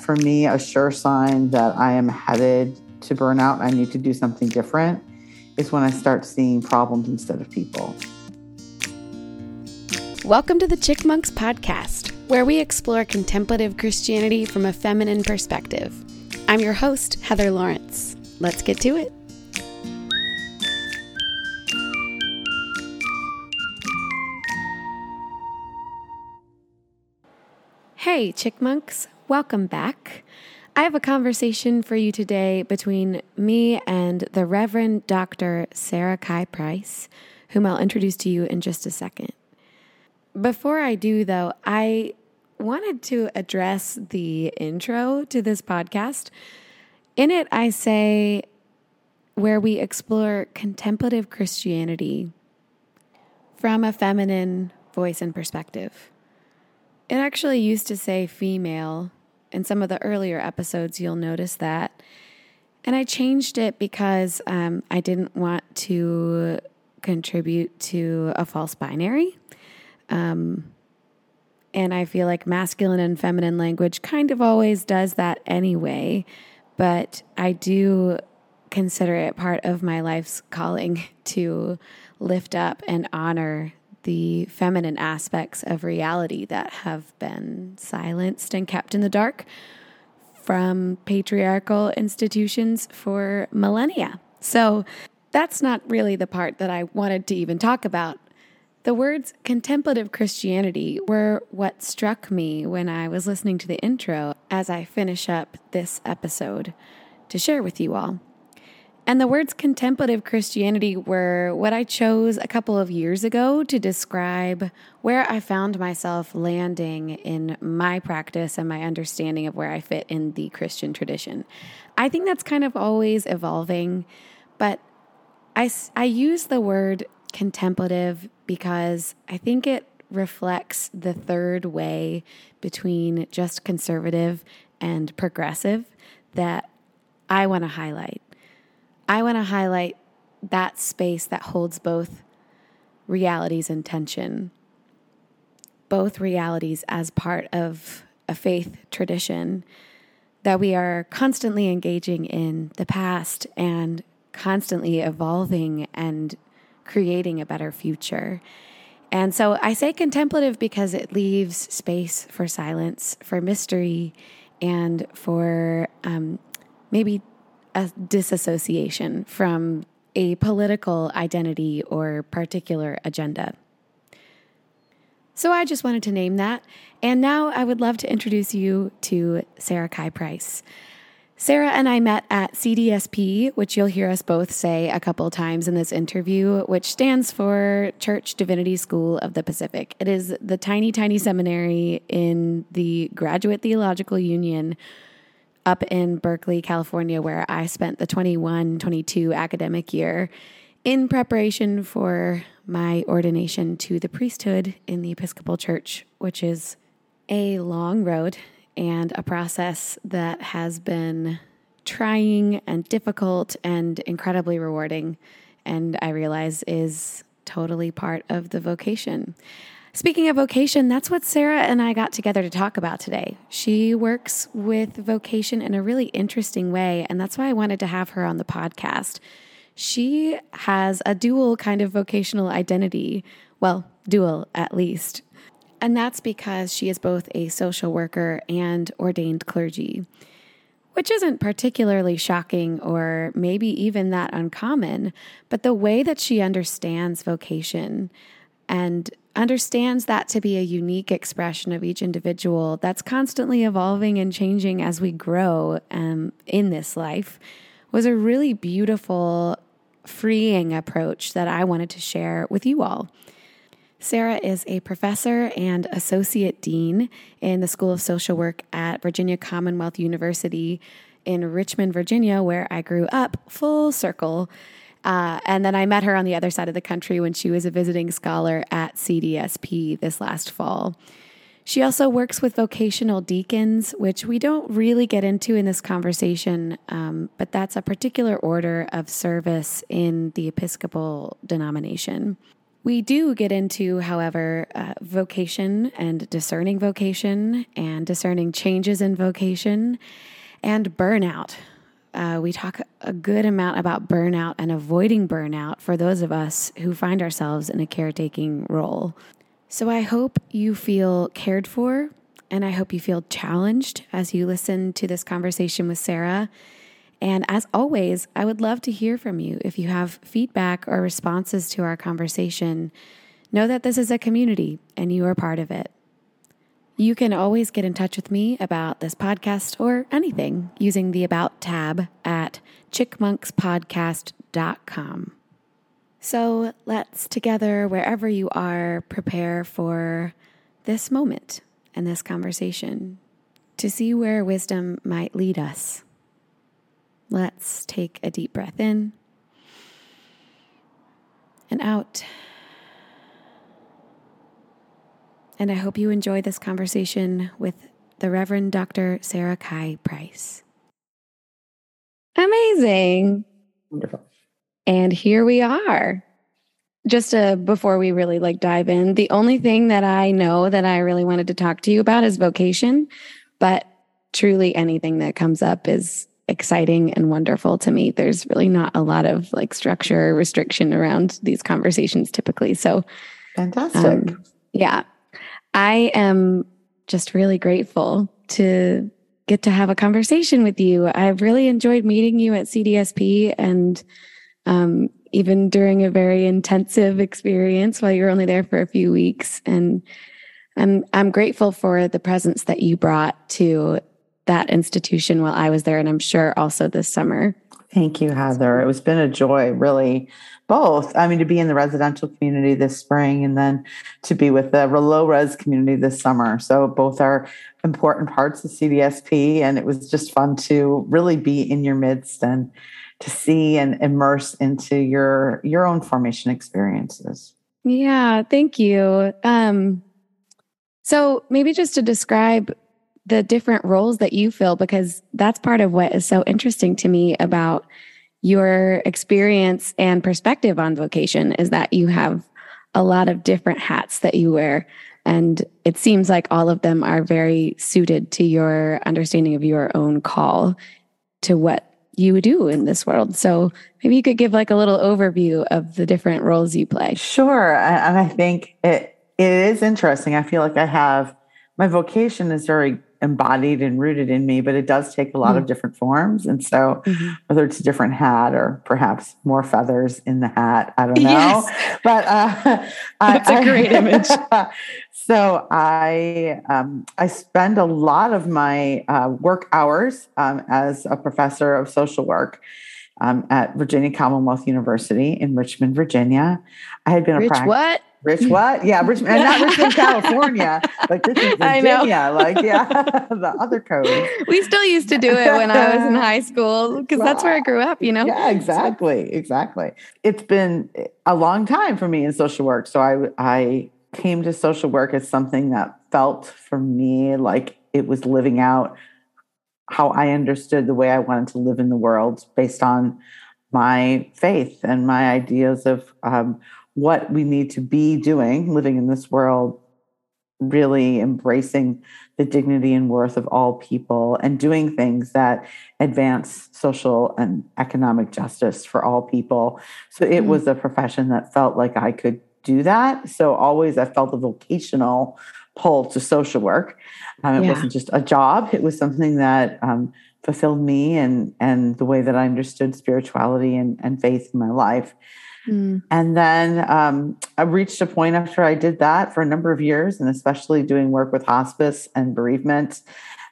For me, a sure sign that I am headed to burnout, I need to do something different, is when I start seeing problems instead of people. Welcome to the Chick Monks podcast, where we explore contemplative Christianity from a feminine perspective. I'm your host, Heather Lawrence. Let's get to it. Hey, Chick Monks, welcome back. I have a conversation for you today between me and the Reverend Dr. Sarah Kye Price, whom I'll introduce to you in just a second. Before I do, though, I wanted to address the intro to this podcast. In it, I say where we explore contemplative Christianity from a feminine voice and perspective. It actually used to say female. In some of the earlier episodes, you'll notice that. And I changed it because um, I didn't want to contribute to a false binary. Um, and I feel like masculine and feminine language kind of always does that anyway. But I do consider it part of my life's calling to lift up and honor the feminine aspects of reality that have been silenced and kept in the dark from patriarchal institutions for millennia. So that's not really the part that I wanted to even talk about. The words contemplative Christianity were what struck me when I was listening to the intro as I finish up this episode to share with you all. And the words contemplative Christianity were what I chose a couple of years ago to describe where I found myself landing in my practice and my understanding of where I fit in the Christian tradition. I think that's kind of always evolving, but I, I use the word contemplative because I think it reflects the third way between just conservative and progressive that I want to highlight. I want to highlight that space that holds both realities and tension, both realities as part of a faith tradition that we are constantly engaging in the past and constantly evolving and creating a better future. And so I say contemplative because it leaves space for silence, for mystery, and for um, maybe a disassociation from a political identity or particular agenda. So I just wanted to name that. And now I would love to introduce you to Sarah Kye Price. Sarah and I met at CDSP, which you'll hear us both say a couple times in this interview, which stands for Church Divinity School of the Pacific. It is the tiny, tiny seminary in the Graduate Theological Union up in Berkeley, California, where I spent the 21 22 academic year in preparation for my ordination to the priesthood in the Episcopal Church, which is a long road and a process that has been trying and difficult and incredibly rewarding. And I realize is totally part of the vocation. Speaking of vocation, that's what Sarah and I got together to talk about today. She works with vocation in a really interesting way, and that's why I wanted to have her on the podcast. She has a dual kind of vocational identity. Well, dual at least. And that's because she is both a social worker and ordained clergy, which isn't particularly shocking or maybe even that uncommon. But the way that she understands vocation and understands that to be a unique expression of each individual that's constantly evolving and changing as we grow um, in this life was a really beautiful, freeing approach that I wanted to share with you all. Sarah is a professor and associate dean in the School of Social Work at Virginia Commonwealth University in Richmond, Virginia, where I grew up, full circle. Uh, and then I met her on the other side of the country when she was a visiting scholar at CDSP this last fall. She also works with vocational deacons, which we don't really get into in this conversation, um, but that's a particular order of service in the Episcopal denomination. We do get into, however, uh, vocation and discerning vocation and discerning changes in vocation and burnout. Uh, we talk a good amount about burnout and avoiding burnout for those of us who find ourselves in a caretaking role. So I hope you feel cared for and I hope you feel challenged as you listen to this conversation with Sarah. And as always, I would love to hear from you. If you have feedback or responses to our conversation, know that this is a community and you are part of it. You can always get in touch with me about this podcast or anything using the About tab at chickmonkspodcast.com. So let's together, wherever you are, prepare for this moment and this conversation to see where wisdom might lead us. Let's take a deep breath in and out. And I hope you enjoy this conversation with the Reverend Dr. Sarah Kye Price. Amazing. Wonderful. And here we are. Just uh, before we really like dive in, the only thing that I know that I really wanted to talk to you about is vocation, but truly anything that comes up is exciting and wonderful to me. There's really not a lot of like structure or restriction around these conversations typically. So fantastic. Um, yeah. I am just really grateful to get to have a conversation with you. I've really enjoyed meeting you at CDSP and um, even during a very intensive experience while you were only there for a few weeks. And I'm I'm grateful for the presence that you brought to that institution while I was there, and I'm sure also this summer. Thank you, Heather. It was been a joy, really, both. I mean, to be in the residential community this spring and then to be with the low res community this summer. So both are important parts of CDSP, and it was just fun to really be in your midst and to see and immerse into your your own formation experiences. Yeah, thank you. Um, so maybe just to describe the different roles that you fill because that's part of what is so interesting to me about your experience and perspective on vocation is that you have a lot of different hats that you wear and it seems like all of them are very suited to your understanding of your own call to what you do in this world. So maybe you could give like a little overview of the different roles you play. Sure. And I think it it is interesting. I feel like I have my vocation is very embodied and rooted in me, but it does take a lot mm-hmm. of different forms. And so, mm-hmm. whether it's a different hat or perhaps more feathers in the hat, I don't know. Yes. But uh, that's I, a great I, image. so I um, I spend a lot of my uh, work hours um, as a professor of social work. Um, at Virginia Commonwealth University in Richmond, Virginia. I had been Rich a practice. What? Rich what? Yeah, Richmond, not Richmond, California. Like this is Virginia. Like yeah, the other code. We still used to do it when I was in high school because that's where I grew up. You know. Yeah, exactly, exactly. It's been a long time for me in social work, so I I came to social work as something that felt for me like it was living out how I understood the way I wanted to live in the world based on my faith and my ideas of um, what we need to be doing living in this world really embracing the dignity and worth of all people and doing things that advance social and economic justice for all people. So it mm-hmm. was a profession that felt like I could do that. So always I felt a vocational pull to social work. Um, it yeah. wasn't just a job, it was something that um, fulfilled me and, and the way that I understood spirituality and, and faith in my life. Mm. And then um, I reached a point after I did that for a number of years, and especially doing work with hospice and bereavement,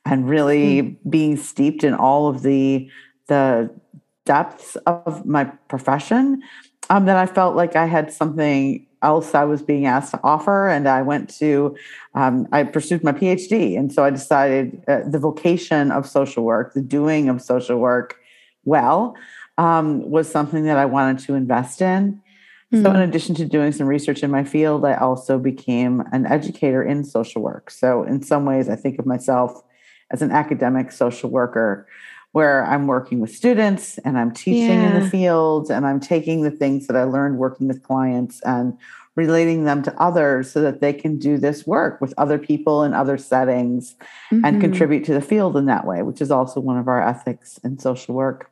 and really mm. being steeped in all of the the depths of my profession. Um, that I felt like I had something else I was being asked to offer, and I went to um, I pursued my PhD, and so I decided uh, the vocation of social work, the doing of social work, well um, was something that I wanted to invest in. Mm-hmm. So, in hmm. addition to doing some research in my field, I also became an educator in social work. So, in some ways, I think of myself as an academic social worker where I'm working with students and I'm teaching yeah. in the field and I'm taking the things that I learned working with clients and relating them to others so that they can do this work with other people in other settings mm-hmm. and contribute to the field in that way, which is also one of our ethics in social work.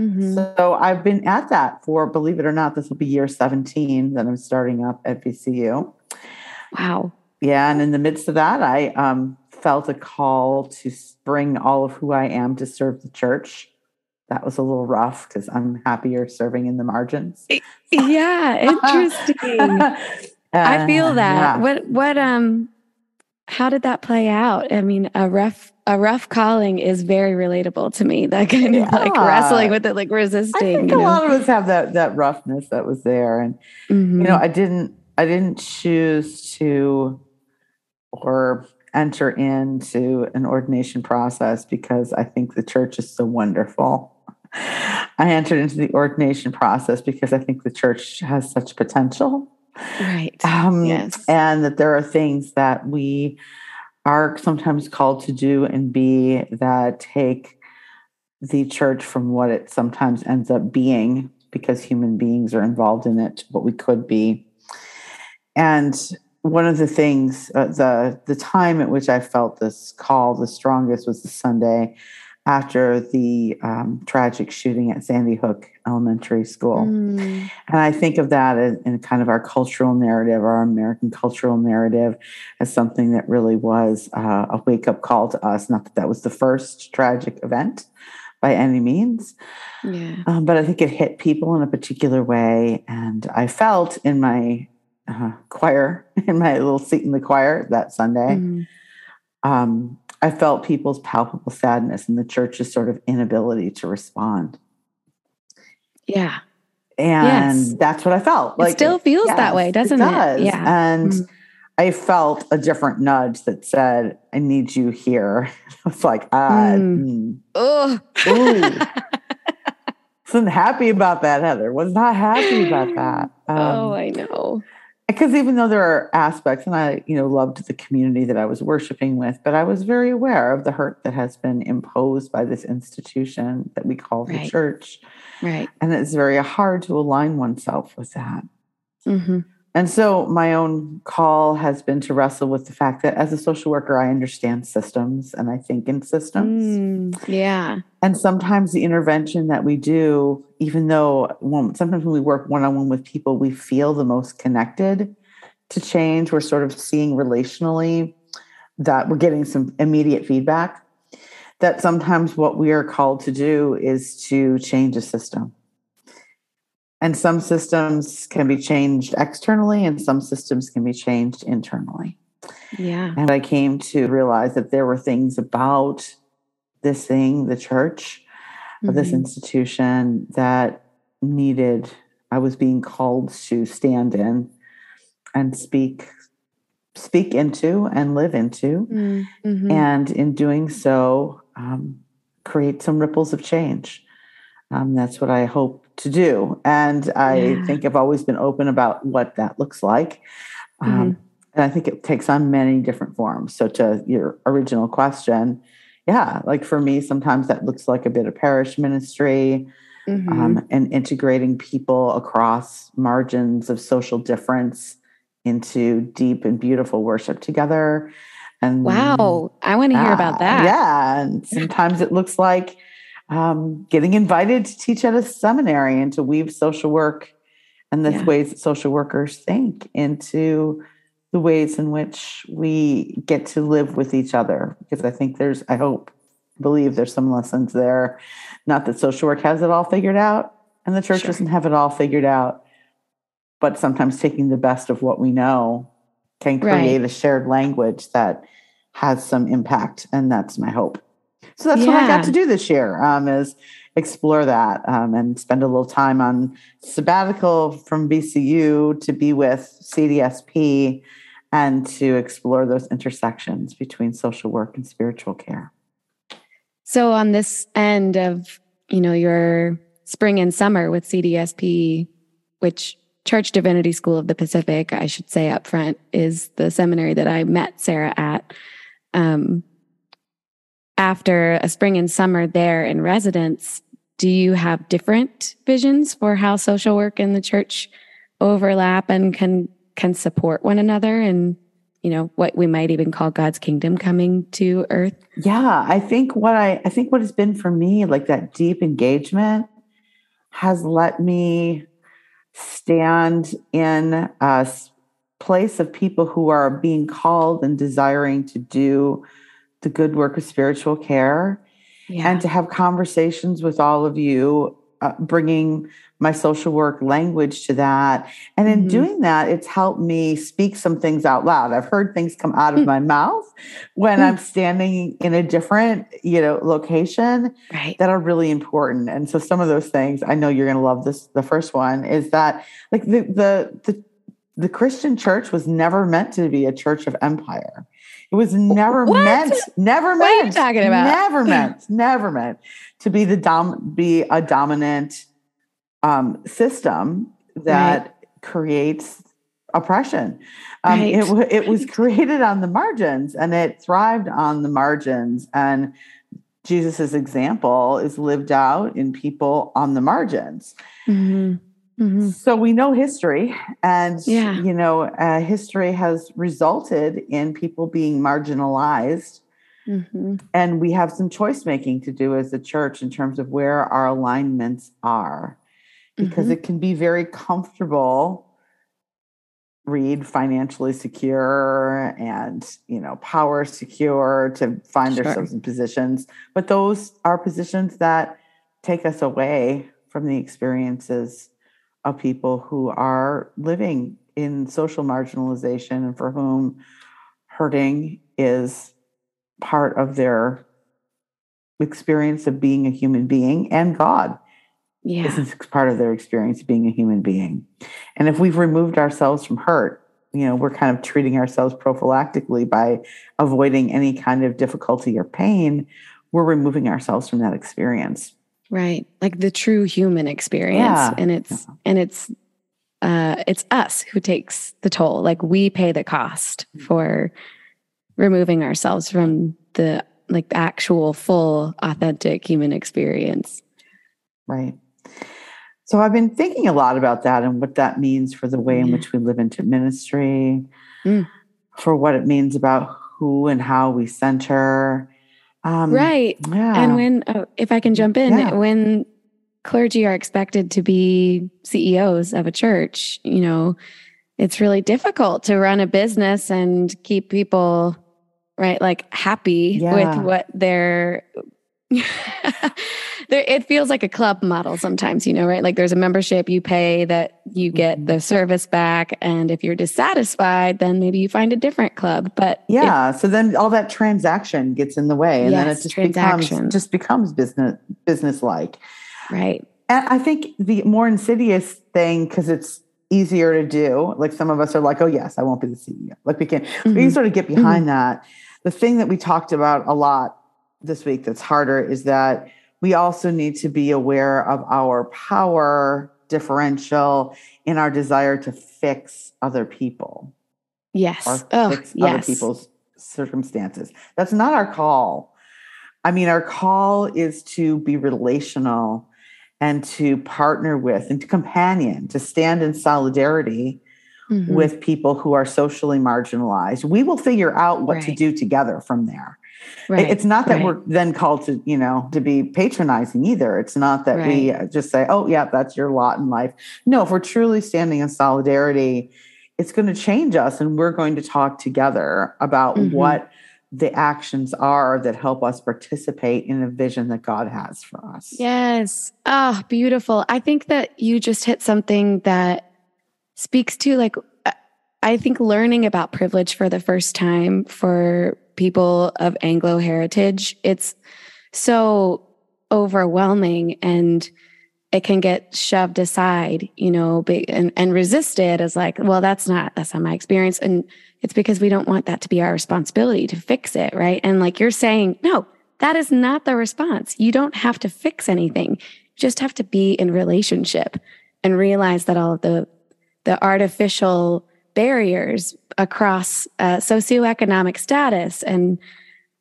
Mm-hmm. So I've been at that for, believe it or not, this will be year 17 that I'm starting up at VCU. Wow. Yeah. And in the midst of that, I um, felt a call to bring all of who I am to serve the church that was a little rough because I'm happier serving in the margins. Yeah, interesting. uh, I feel that. Yeah. What what um how did that play out? I mean, a rough a rough calling is very relatable to me. That kind of yeah. like wrestling with it, like resisting. I think a know? lot of us have that that roughness that was there, and mm-hmm. you know, I didn't I didn't choose to or enter into an ordination process because I think the church is so wonderful. I entered into the ordination process because I think the church has such potential. Right. Um, yes. And that there are things that we are sometimes called to do and be that take the church from what it sometimes ends up being because human beings are involved in it, what we could be. And one of the things, uh, the the time at which I felt this call the strongest was the Sunday after the um, tragic shooting at Sandy Hook Elementary School. Mm. And I think of that in, in, kind of our cultural narrative, our American cultural narrative, as something that really was uh, a wake up call to us. Not that that was the first tragic event by any means, yeah. um, but I think it hit people in a particular way. And I felt in my uh, choir, in my little seat in the choir that Sunday. Mm. Um, I felt people's palpable sadness and the church's sort of inability to respond. Yeah. And yes. that's what I felt. Like it still feels yes, that way, doesn't it? Does. it? Yeah. And mm-hmm. I felt a different nudge that said, I need you here. It's like, ah, mm. Mm. Wasn't happy about that, Heather. Was not happy about that. Um, oh, I know because even though there are aspects and i you know loved the community that i was worshiping with but i was very aware of the hurt that has been imposed by this institution that we call right. the church right and it's very hard to align oneself with that mm-hmm. And so my own call has been to wrestle with the fact that as a social worker, I understand systems and I think in systems. Mm, yeah. And sometimes the intervention that we do, even though when, sometimes when we work one on one with people, we feel the most connected to change. We're sort of seeing relationally that we're getting some immediate feedback. That sometimes what we are called to do is to change a system and some systems can be changed externally, and some systems can be changed internally. Yeah. And I came to realize that there were things about this thing, the church, mm-hmm. this institution, that needed, I was being called to stand in and speak speak into and live into mm-hmm. and in doing so um, create some ripples of change um, that's what i hope to do. And I yeah. think I've always been open about what that looks like. Um, mm-hmm. And I think it takes on many different forms. So, to your original question, yeah, like for me, sometimes that looks like a bit of parish ministry mm-hmm. um, and integrating people across margins of social difference into deep and beautiful worship together. And wow, I want to hear about that. Yeah. And sometimes it looks like, um, getting invited to teach at a seminary and to weave social work and the yeah. ways that social workers think into the ways in which we get to live with each other. Because I think there's, I hope, believe there's some lessons there. Not that social work has it all figured out and the church sure. doesn't have it all figured out, but sometimes taking the best of what we know can create right. a shared language that has some impact. And that's my hope. So that's yeah. what I got to do this year um, is explore that um, and spend a little time on sabbatical from VCU to be with CDSP and to explore those intersections between social work and spiritual care. So on this end of, you know, your spring and summer with CDSP, which Church Divinity School of the Pacific, I should say up front, is the seminary that I met Sarah at. Um, after a spring and summer there in residence, do you have different visions for how social work and the church overlap and can can support one another and you know what we might even call god's kingdom coming to earth yeah i think what i i think what has been for me like that deep engagement has let me stand in a place of people who are being called and desiring to do the good work of spiritual care yeah. and to have conversations with all of you uh, bringing my social work language to that. And in mm-hmm. doing that, it's helped me speak some things out loud. I've heard things come out of mm. my mouth when mm. I'm standing in a different, you know, location right. that are really important. And so some of those things, I know you're going to love this. The first one is that like the, the, the, the Christian church was never meant to be a church of empire. It was never what? meant, never meant, talking about? never meant, never meant to be the dom, be a dominant um, system that right. creates oppression. Um, right. it, it was created on the margins and it thrived on the margins. And Jesus's example is lived out in people on the margins. Mm-hmm. Mm-hmm. So we know history, and yeah. you know, uh, history has resulted in people being marginalized. Mm-hmm. And we have some choice making to do as a church in terms of where our alignments are, because mm-hmm. it can be very comfortable read financially secure and you know power secure to find sure. ourselves in positions but those are positions that take us away from the experiences of people who are living in social marginalization and for whom hurting is part of their experience of being a human being and God. Yeah. This is part of their experience being a human being. And if we've removed ourselves from hurt, you know, we're kind of treating ourselves prophylactically by avoiding any kind of difficulty or pain. We're removing ourselves from that experience. Right. Like the true human experience. Yeah. And it's yeah. and it's uh it's us who takes the toll. Like we pay the cost for removing ourselves from the like the actual full authentic human experience. Right. So I've been thinking a lot about that and what that means for the way in which we live into ministry, mm. for what it means about who and how we center um, right. Yeah. And when, oh, if I can jump in, yeah. when clergy are expected to be CEOs of a church, you know, it's really difficult to run a business and keep people, right, like happy yeah. with what they're it feels like a club model sometimes, you know, right? Like there's a membership you pay that you get mm-hmm. the service back. And if you're dissatisfied, then maybe you find a different club. But yeah, so then all that transaction gets in the way and yes, then it just becomes just becomes business business like. Right. And I think the more insidious thing, because it's easier to do, like some of us are like, oh yes, I won't be the CEO. Like we can mm-hmm. we can sort of get behind mm-hmm. that. The thing that we talked about a lot this week that's harder is that we also need to be aware of our power differential in our desire to fix other people. Yes. Or oh, fix yes. other people's circumstances. That's not our call. I mean, our call is to be relational and to partner with and to companion, to stand in solidarity mm-hmm. with people who are socially marginalized. We will figure out what right. to do together from there. Right. It's not that right. we're then called to, you know, to be patronizing either. It's not that right. we just say, oh, yeah, that's your lot in life. No, if we're truly standing in solidarity, it's going to change us and we're going to talk together about mm-hmm. what the actions are that help us participate in a vision that God has for us. Yes. Ah, oh, beautiful. I think that you just hit something that speaks to like I think learning about privilege for the first time for people of Anglo heritage, it's so overwhelming and it can get shoved aside, you know, and, and resisted as like, well, that's not, that's not my experience. And it's because we don't want that to be our responsibility to fix it. Right. And like you're saying, no, that is not the response. You don't have to fix anything. You just have to be in relationship and realize that all of the, the artificial barriers across uh, socioeconomic status and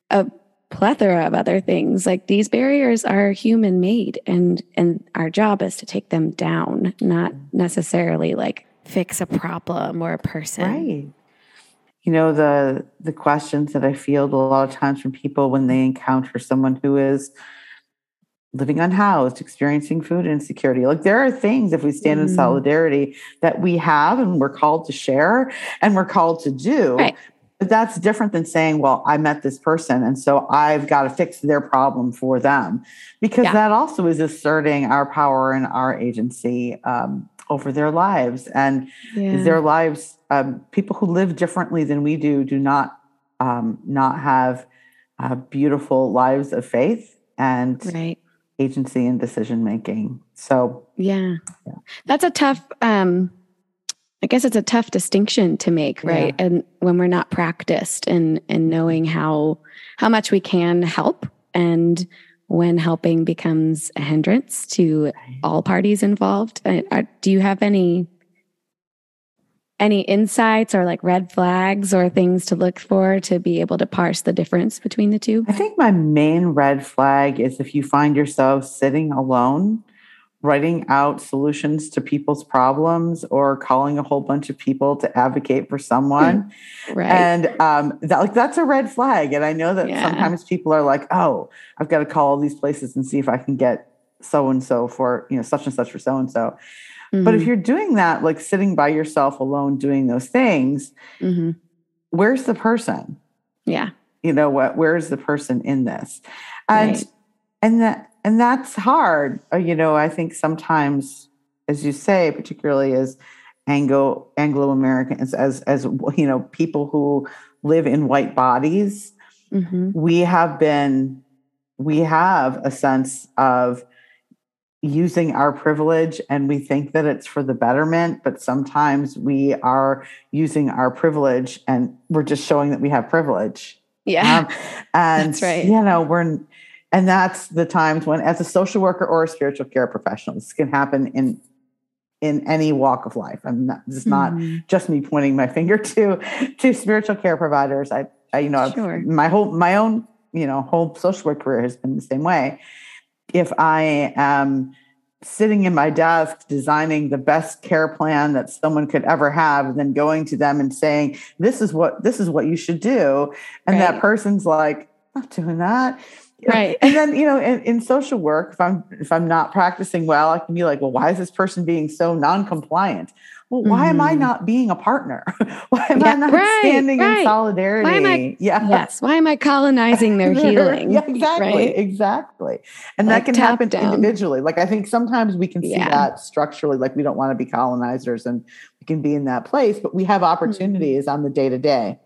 a plethora of other things like these barriers are human made and and our job is to take them down not necessarily like fix a problem or a person. Right. You know, the the questions that I field a lot of times from people when they encounter someone who is living unhoused, experiencing food insecurity. Like there are things if we stand mm-hmm. in solidarity that we have and we're called to share and we're called to do. Right. But that's different than saying, well, I met this person and so I've got to fix their problem for them. Because yeah. that also is asserting our power and our agency um, over their lives. And yeah. their lives, um, people who live differently than we do, do not um, not have uh, beautiful lives of faith and right. Agency and decision making. So yeah. yeah. that's a tough. Um, I guess it's a tough distinction to make, right? Yeah. And when we're not practiced in in knowing how how much we can help and when helping becomes a hindrance to all parties involved. Do you have any any insights or like red flags or things to look for to be able to parse the difference between the two? I think my main red flag is if you find yourself sitting alone writing out solutions to people's problems or calling a whole bunch of people to advocate for someone right and um, that like that's a red flag and i know that yeah. sometimes people are like oh i've got to call all these places and see if i can get so and so for you know such and such for so and so but if mm-hmm. you're doing that like sitting by yourself alone doing those things mm-hmm. where's the person yeah you know what where's the person in this and right. and that and that's hard. Uh, you know, I think sometimes, as you say, particularly as Anglo Anglo Americans, as as you know, people who live in white bodies, mm-hmm. we have been we have a sense of using our privilege and we think that it's for the betterment but sometimes we are using our privilege and we're just showing that we have privilege. Yeah. Um, and that's right. you know we're and that's the times when as a social worker or a spiritual care professional this can happen in in any walk of life. I'm not this is not mm-hmm. just me pointing my finger to to spiritual care providers. I, I you know sure. my whole my own you know whole social work career has been the same way if i am sitting in my desk designing the best care plan that someone could ever have and then going to them and saying this is what this is what you should do and right. that person's like not doing that. Right. And then you know in, in, social work if i'm if i'm not practicing well i can be like well why is this person being so non-compliant well why mm-hmm. am i mm-hmm. not being a partner why am yeah, i not right, standing right. in solidarity why am I, yeah yes why am i colonizing their healing yeah exactly right? exactly and like that can happen down. individually like i think sometimes we can see yeah. that structurally like we don't want to be colonizers and we can be in that place but we have mm-hmm. opportunities mm-hmm. on the day to day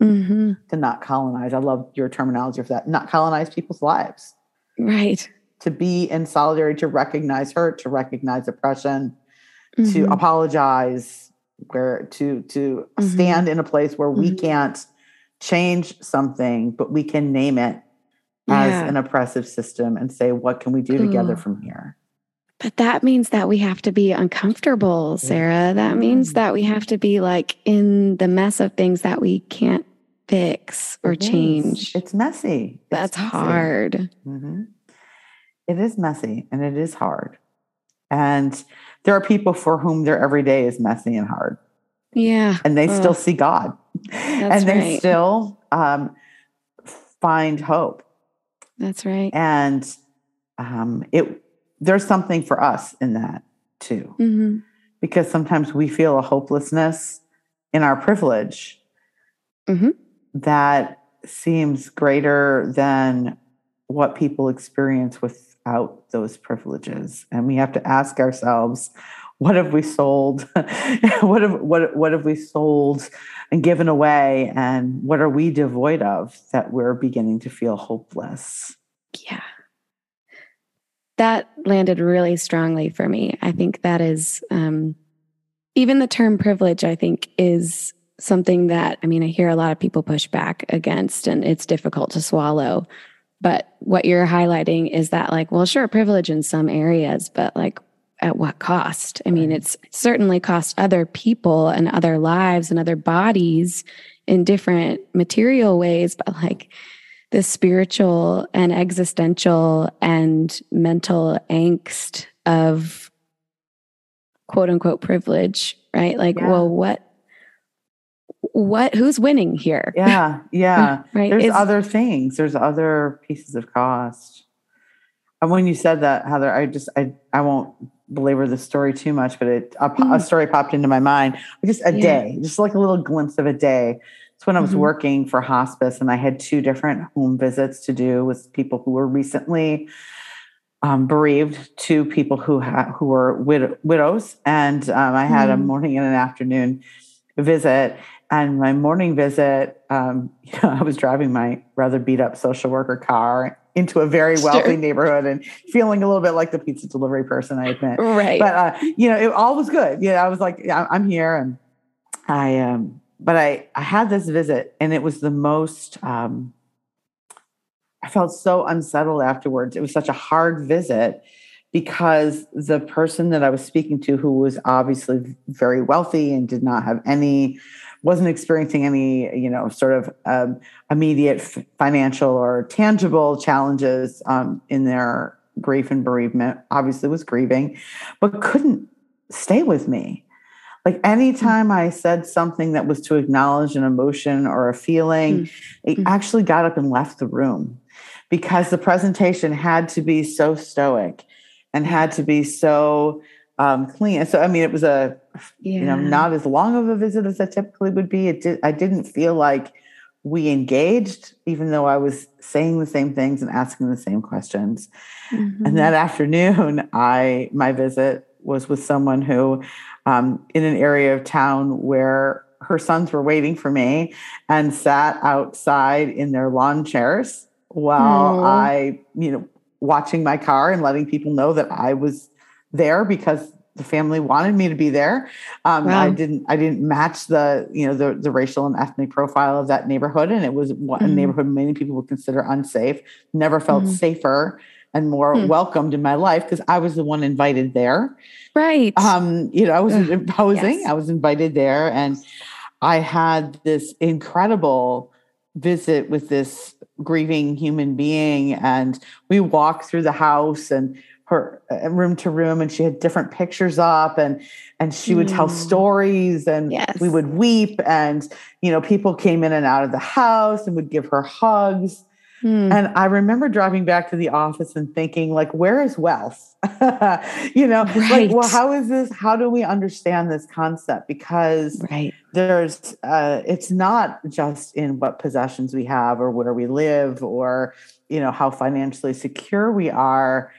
to not colonize. I love your terminology for that. Not colonize people's lives. Right. To be in solidarity, to recognize hurt, to recognize oppression, mm-hmm. to apologize, where to to mm-hmm. stand in a place where we mm-hmm. can't change something, but we can name it as yeah. an oppressive system and say, what can we do together from here? But that means that we have to be uncomfortable, Sarah. That means that we have to be like in the mess of things that we can't fix or it change. Is. It's messy. It's That's messy. hard. Mm-hmm. It is messy and it is hard. And there are people for whom their everyday is messy and hard. Yeah. And they Ugh. still see God. That's and they right. still um, find hope. That's right. And um, it there's something for us in that too. Mm-hmm. Because sometimes we feel a hopelessness in our privilege mm-hmm. that seems greater than what people experience without those privileges. And we have to ask ourselves, what have we sold? what have what what have we sold and given away? And what are we devoid of that we're beginning to feel hopeless? Yeah. That landed really strongly for me. I think that is um, even the term privilege, I think, is something that, I mean, I hear a lot of people push back against, and it's difficult to swallow. But what you're highlighting is that, like, well, sure, privilege in some areas, but like, at what cost? I mean, it's certainly cost other people and other lives and other bodies in different material ways, but like the spiritual and existential and mental angst of quote unquote privilege, right? Like, yeah. well, what what who's winning here? Yeah, yeah. right. There's other things. There's other pieces of cost. And when you said that, Heather, I just I I won't belabor the story too much, but it a, mm-hmm. a story popped into my mind. Just a yeah. day, just like a little glimpse of a day. It's when I was mm-hmm. working for hospice, and I had two different home visits to do with people who were recently um, bereaved, two people who ha- who were wid- widows, and um, I had mm-hmm. a morning and an afternoon visit. And my morning visit, um, you know, I was driving my rather beat up social worker car into a very wealthy sure. neighborhood and feeling a little bit like the pizza delivery person, I admit. Right. But, uh, you know, it all was good. You know, I was like, yeah, I'm here. And I, um, but I, I had this visit and it was the most, um, I felt so unsettled afterwards. It was such a hard visit because the person that I was speaking to, who was obviously very wealthy and did not have any wasn't experiencing any, you know, sort of um, immediate financial or tangible challenges um, in their grief and bereavement. Obviously, was grieving, but couldn't stay with me. Like anytime I said something that was to acknowledge an emotion or a feeling, mm-hmm. it mm. actually got up and left the room because the presentation had to be so stoic and had to be so um, clean. So I mean, it was a yeah. you know not as long of a visit as I typically would be. It did. I didn't feel like we engaged, even though I was saying the same things and asking the same questions. Mm-hmm. And that afternoon, I my visit was with someone who, um, in an area of town where her sons were waiting for me, and sat outside in their lawn chairs while Aww. I, you know, watching my car and letting people know that I was there because the family wanted me to be there. Um, wow. I didn't. I didn't match the you know the the racial and ethnic profile of that neighborhood, and it was mm-hmm. a neighborhood many people would consider unsafe. Never felt mm-hmm. safer and more mm-hmm. welcomed in my life because I was the one invited there. Right. Um, you know, I was imposing. Yes. I was invited there, and I had this incredible visit with this grieving human being, and we walked through the house and her uh, room to room and she had different pictures up and and she would mm. tell stories and yes. we would weep and you know people came in and out of the house and would give her hugs mm. and i remember driving back to the office and thinking like where is wealth you know right. like well how is this how do we understand this concept because right. there's uh, it's not just in what possessions we have or where we live or you know how financially secure we are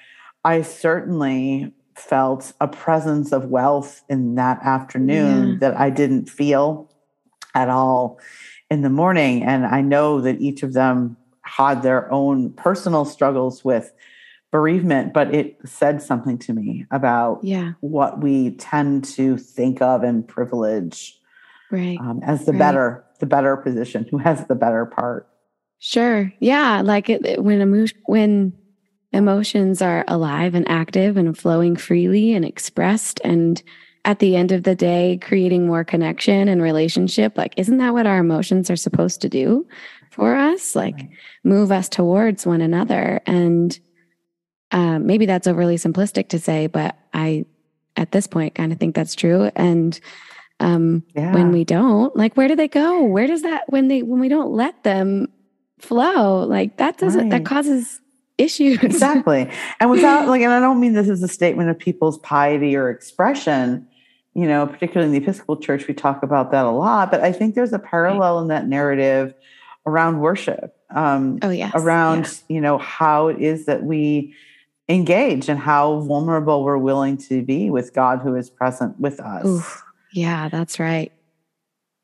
I certainly felt a presence of wealth in that afternoon yeah. that I didn't feel at all in the morning. And I know that each of them had their own personal struggles with bereavement, but it said something to me about yeah. what we tend to think of and privilege right. um, as the right. better, the better position, who has the better part. Sure. Yeah. Like it, when a move, when emotions are alive and active and flowing freely and expressed and at the end of the day creating more connection and relationship like isn't that what our emotions are supposed to do for us like right. move us towards one another and uh, maybe that's overly simplistic to say but i at this point kind of think that's true and um, yeah. when we don't like where do they go where does that when they when we don't let them flow like that doesn't right. that causes issues. Exactly. And without like, and I don't mean this as a statement of people's piety or expression, you know, particularly in the Episcopal Church, we talk about that a lot, but I think there's a parallel in that narrative around worship. Um, oh, yes. Around, yeah. you know, how it is that we engage and how vulnerable we're willing to be with God who is present with us. Oof. Yeah, that's right.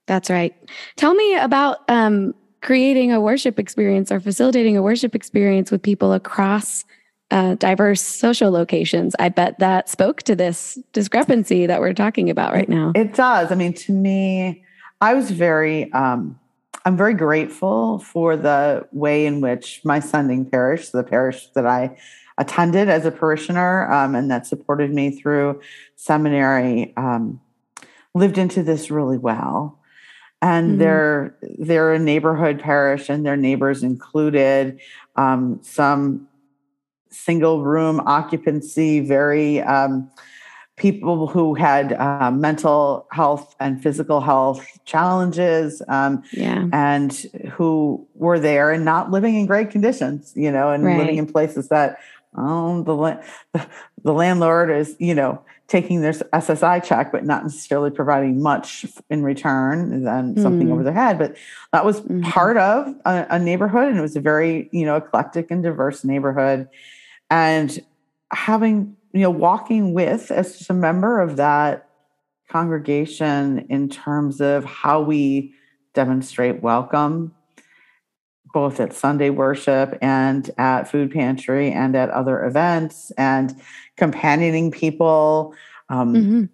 That's right. Tell me about um, creating a worship experience or facilitating a worship experience with people across uh, diverse social locations. I bet that spoke to this discrepancy that we're talking about right now. It does. I mean, to me, I was very, um, I'm very grateful for the way in which my sending parish, the parish that I attended as a parishioner um, and that supported me through seminary, um, lived into this really well and mm-hmm. they're they're a neighborhood parish and their neighbors included um, some single room occupancy very um, people who had uh, mental health and physical health challenges um, yeah. and who were there and not living in great conditions you know and Right. living in places that um, the, la- the landlord is you know taking their ssi check but not necessarily providing much in return than something Mm. over their head but that was Mhm. part of a, a neighborhood and it was a very you know eclectic and diverse neighborhood and having you know walking with as just a member of that congregation in terms of how we demonstrate welcome both at sunday worship and at food pantry and at other events and companioning people um, Mhm.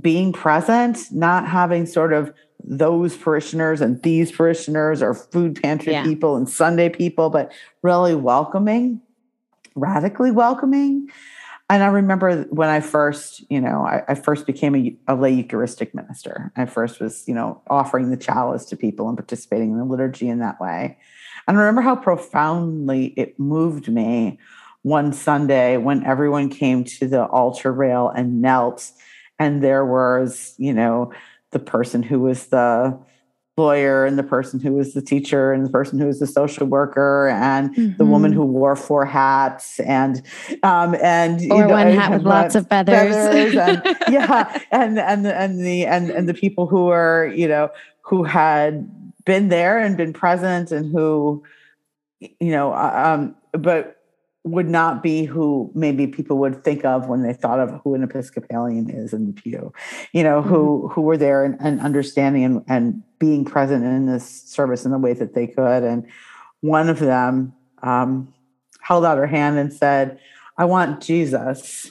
being present, not having sort of those parishioners and these parishioners or food pantry Yeah. people and Sunday people, but really welcoming, radically welcoming. And I remember when I first, you know, I, I first became a, a lay Eucharistic minister. I first was, you know, offering the chalice to people and participating in the liturgy in that way. And I remember how profoundly it moved me one Sunday when everyone came to the altar rail and knelt and there was you know the person who was the lawyer and the person who was the teacher and the person who was the social worker and the woman Mhm. who wore four hats and um and you know, one hat with lots of feathers. feathers and yeah and and the, and the and and the people who were you know who had been there and been present and who you know um but would not be who maybe people would think of when they thought of who an Episcopalian is in the pew, you know, who who were there and, and understanding and, and being present in this service in the way that they could. And one of them um, held out her hand and said, "I want Jesus."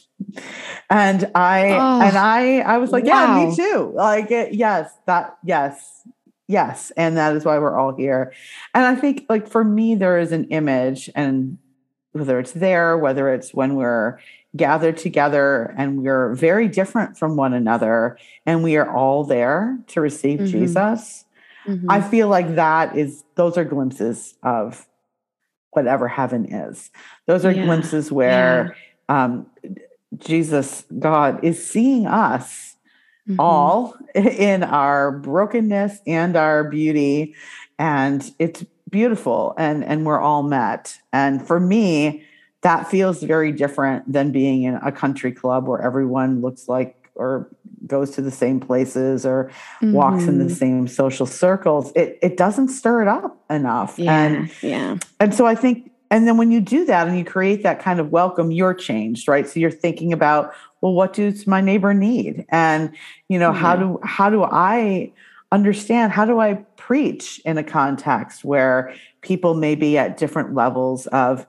And I Oh, and I I was like, yeah, me too. Like, it, yes, that yes, yes, and that is why we're all here. And I think, like for me, there is an image, and whether it's there, whether it's when we're gathered together and we're very different from one another, and we are all there to receive Mhm. Jesus. Mhm. I feel like that is those are glimpses of whatever heaven is. Those are Yeah, glimpses where um, Jesus, God, is seeing us Mhm. all in our brokenness and our beauty and it's beautiful and and we're all met and for me that feels very different than being in a country club where everyone looks like or goes to the same places or walks in the Mhm. same social circles it it doesn't stir it up enough Yeah, and yeah. and so I think, and then when you do that and you create that kind of welcome, you're changed, right? So you're thinking about, well, what does my neighbor need? And you know, how do how do I understand? How do I preach in a context where people may be at different levels of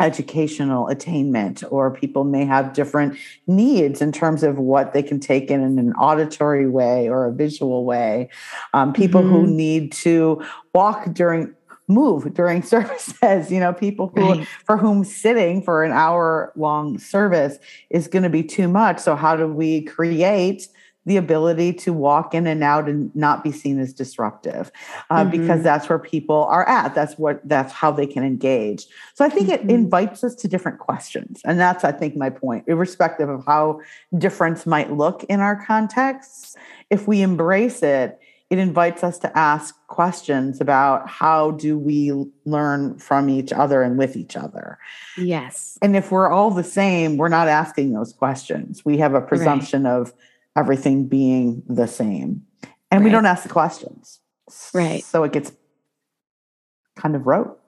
educational attainment or people may have different needs in terms of what they can take in in an auditory way or a visual way um, people who Mhm. need to walk during move during services you know people who Right. for whom sitting for an hour long service is going to be too much so how do we create the ability to walk in and out and not be seen as disruptive uh, because Mhm. that's where people are at that's what that's how they can engage so i think Mhm. it invites us to different questions and that's i think my point irrespective of how difference might look in our contexts if we embrace it it invites us to ask questions about how do we learn from each other and with each other Yes. and if we're all the same we're not asking those questions we have a presumption of everything being the same. And we don't ask the questions. Right. so it gets kind of rote.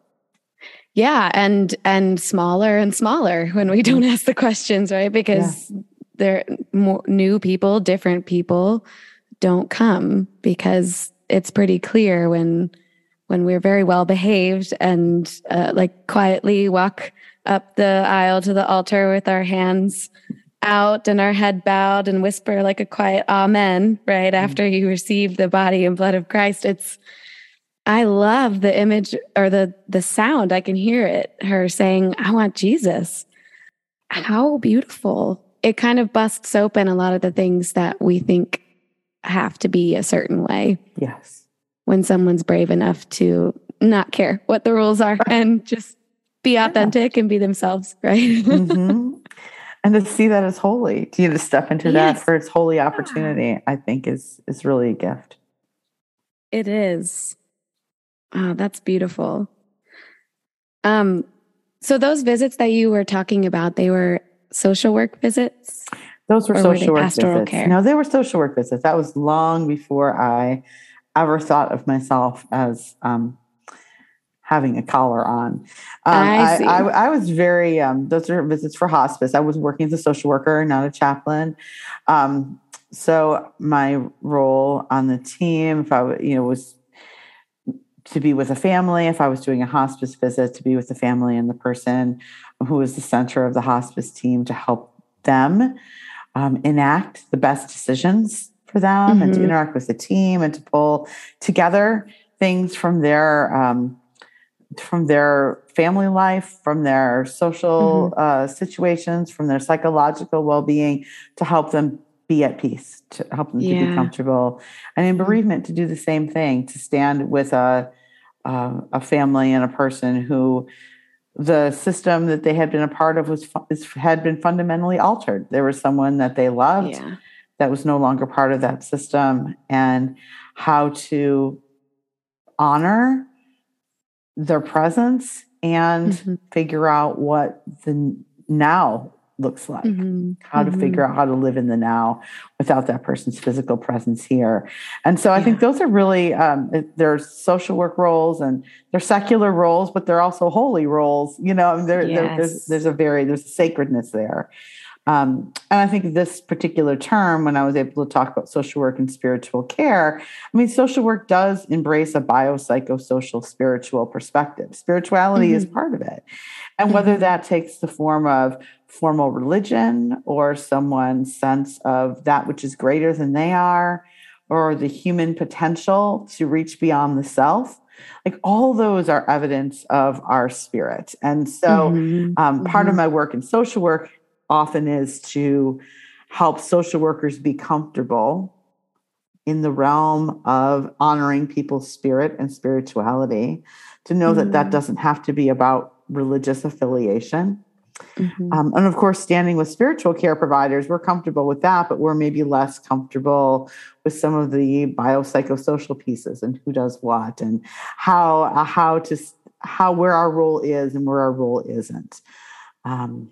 Yeah, and and smaller and smaller when we don't ask the questions, right? Because there more new people, different people don't come because it's pretty clear when when we're very well behaved and uh, like quietly walk up the aisle to the altar with our hands out and our head bowed and whisper like a quiet amen right after you receive the body and blood of Christ it's I love the image or the the sound. I can hear it. Her saying, "I want Jesus." How beautiful. It kind of busts open a lot of the things that we think have to be a certain way yes when someone's brave enough to not care what the rules are and just be authentic and be themselves, right? Mhm. And to see that as holy, to you to step into yes. that for its holy opportunity, yeah. I think is is really a gift. It is. Oh, that's beautiful. Um, so those visits that you were talking about, they were social work visits? Those were social were work visits. Care? No, they were social work visits. That was long before I ever thought of myself as um, having a collar on. Um, I, I, I, I, was very, um, those are visits for hospice. I was working as a social worker, not a chaplain. Um, so my role on the team, if I, you know, was to be with a family, if I was doing a hospice visit, to be with the family and the person who was the center of the hospice team to help them um, enact the best decisions for them mm-hmm. and to mm-hmm. interact with the team and to pull together things from their um, from their family life, from their social mm-hmm. uh, situations, from their psychological well-being to help them be at peace, to help them yeah. to be comfortable, and in mm-hmm. bereavement to do the same thing, to stand with a uh, a family and a person who the system that they had been a part of was had been fundamentally altered. There was someone that they loved yeah. that was no longer part of that system, and how to honor their presence and mm-hmm. figure out what the now looks like, mm-hmm. how to mm-hmm. figure out how to live in the now without that person's physical presence here. And so I yeah. think those are really, um, there's social work roles and they're secular roles, but they're also holy roles. You know, there, yes. there's, there's a very, there's a sacredness there. Um, and I think this particular term, when I was able to talk about social work and spiritual care, I mean, social work does embrace a biopsychosocial spiritual perspective. Spirituality mm-hmm. is part of it. And whether mm-hmm. that takes the form of formal religion or someone's sense of that which is greater than they are or the human potential to reach beyond the self like all those are evidence of our spirit and so mm-hmm. Um, part mm-hmm. of my work in social work often is to help social workers be comfortable in the realm of honoring people's spirit and spirituality to know mm-hmm. that that mm-hmm. doesn't have to be about religious affiliation Mm-hmm. Um, and of course, standing with spiritual care providers, we're comfortable with that, but we're maybe less comfortable with some of the biopsychosocial pieces and who does what and how uh, how to how where our role is and where our role isn't. Um,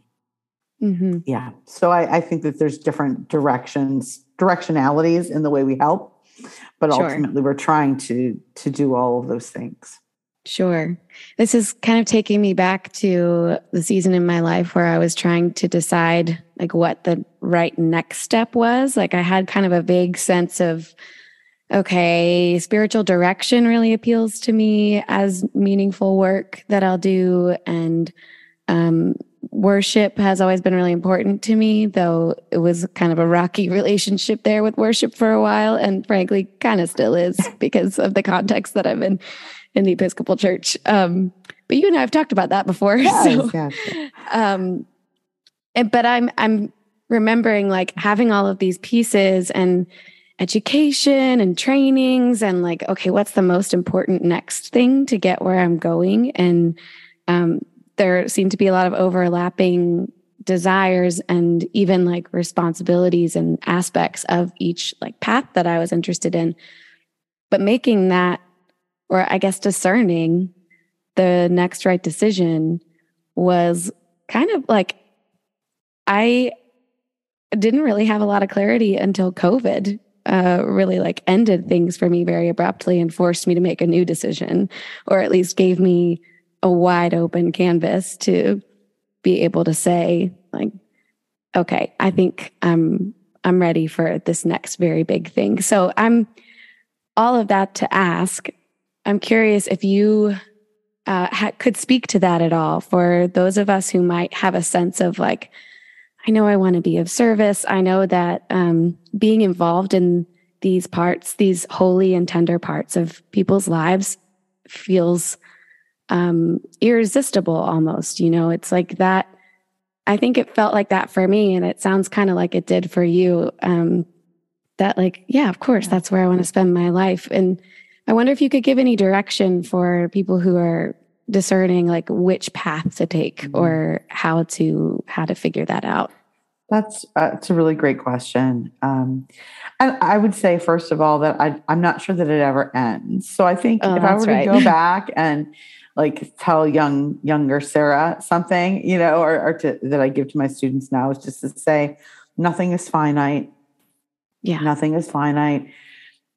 mm-hmm. Yeah, so I, I, think that there's different directions, directionalities in the way we help, but sure. ultimately we're trying to to do all of those things. Sure. This is kind of taking me back to the season in my life where I was trying to decide like what the right next step was. Like I had kind of a vague sense of okay, spiritual direction really appeals to me as meaningful work that I'll do and um, worship has always been really important to me, though it was kind of a rocky relationship there with worship for a while and frankly kind of still is because of the context that I'm in in the Episcopal Church. Um, but you and I have talked about that before. Yes, so, yes. Um, and, but I'm I'm remembering like having all of these pieces and education and trainings and like okay, what's the most important next thing to get where I'm going? And um, there seemed to be a lot of overlapping desires and even like responsibilities and aspects of each like path that I was interested in. But making that or I guess discerning the next right decision was kind of like I didn't really have a lot of clarity until COVID uh, really like ended things for me very abruptly and forced me to make a new decision, or at least gave me a wide open canvas to be able to say like, okay, I think I'm I'm ready for this next very big thing. So I'm all of that to ask I'm curious if you uh, ha- could speak to that at all for those of us who might have a sense of like, I know I want to be of service. I know that um, being involved in these parts, these holy and tender parts of people's lives, feels um, irresistible almost. You know, it's like that. I think it felt like that for me, and it sounds kind of like it did for you. Um, that, like, yeah, of course, that's where I want to spend my life. And I wonder if you could give any direction for people who are discerning like which path to take mm-hmm. or how to how to figure that out. That's uh, it's a really great question. Um, and I would say, first of all, that I, I'm not sure that it ever ends. So I think Oh, if I that's were to go back and like tell young younger Sarah something, you know, or, or to, that I give to my students now is just to say, nothing is finite. Yeah. Nothing is finite,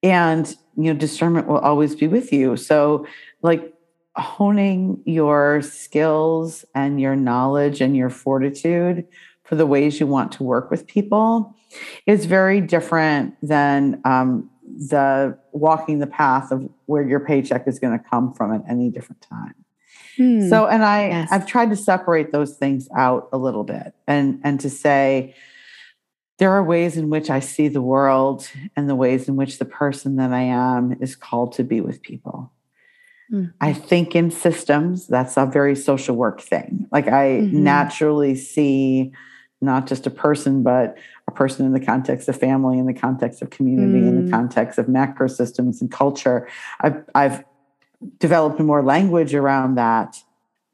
and you know, discernment will always be with you. So, like honing your skills and your knowledge and your fortitude for the ways you want to work with people is very different than um, the walking the path of where your paycheck is going to come from at any different time. Hmm. So, and I, Yes. I've tried to separate those things out a little bit and and to say there are ways in which I see the world and the ways in which the person that I am is called to be with people. Mhm. I think in systems, that's a very social work thing. Like I Mhm. naturally see not just a person, but a person in the context of family, in the context of community, in Mm. the context of macro systems and culture. I've, I've developed more language around that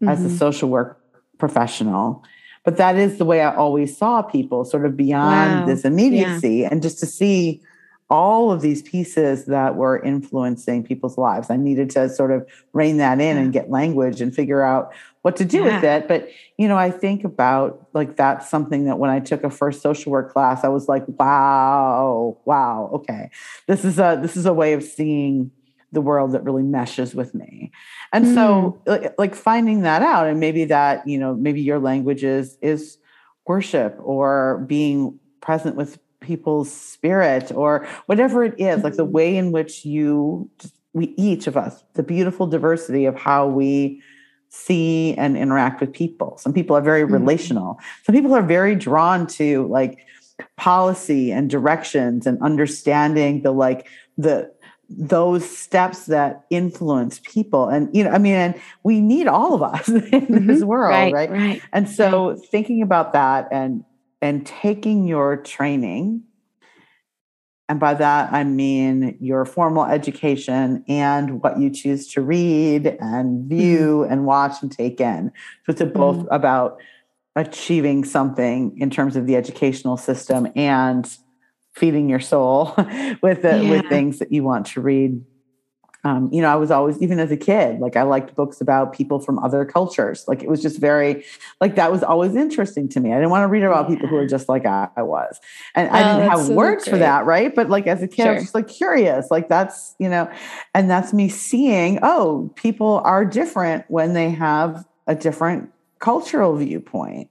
as a Mhm. social work professional. But that is the way I always saw people, sort of beyond Wow. this immediacy, and just to see all of these pieces that were influencing people's lives. I needed to sort of rein that in and get language and figure out what to do with Yeah. it. But you know, I think about like that's something that when I took a first social work class, I was like, wow, wow, okay. This is a this is a way of seeing the world that really meshes with me. And so hmm. like, like finding that out and maybe that, you know, maybe your language is is worship or being present with people's spirit or whatever it is, like the Mhm. way in which you we each of us, the beautiful diversity of how we see and interact with people. Some people are very Mhm. relational. Some people are very drawn to like policy and directions and understanding the like the those steps that influence people and you know i mean and we need all of us in this Mhm. world right, right, right. and so thinking about that and and taking your training. And by that i mean your formal education and what you choose to read and view mm-hmm. and watch and take in. So it's both mm-hmm. about achieving something in terms of the educational system and feeding your soul with the, with things that you want to read um, you know, I was always, even as a kid, like I liked books about people from other cultures. Like it was just very, like that was always interesting to me. I didn't want to read about people who were Yeah. just like I, I was. And I Oh, didn't have so words for that, right? But like as a kid, I was just like curious. Like that's, you know, and that's me seeing, oh, people are different when they have a different cultural viewpoint.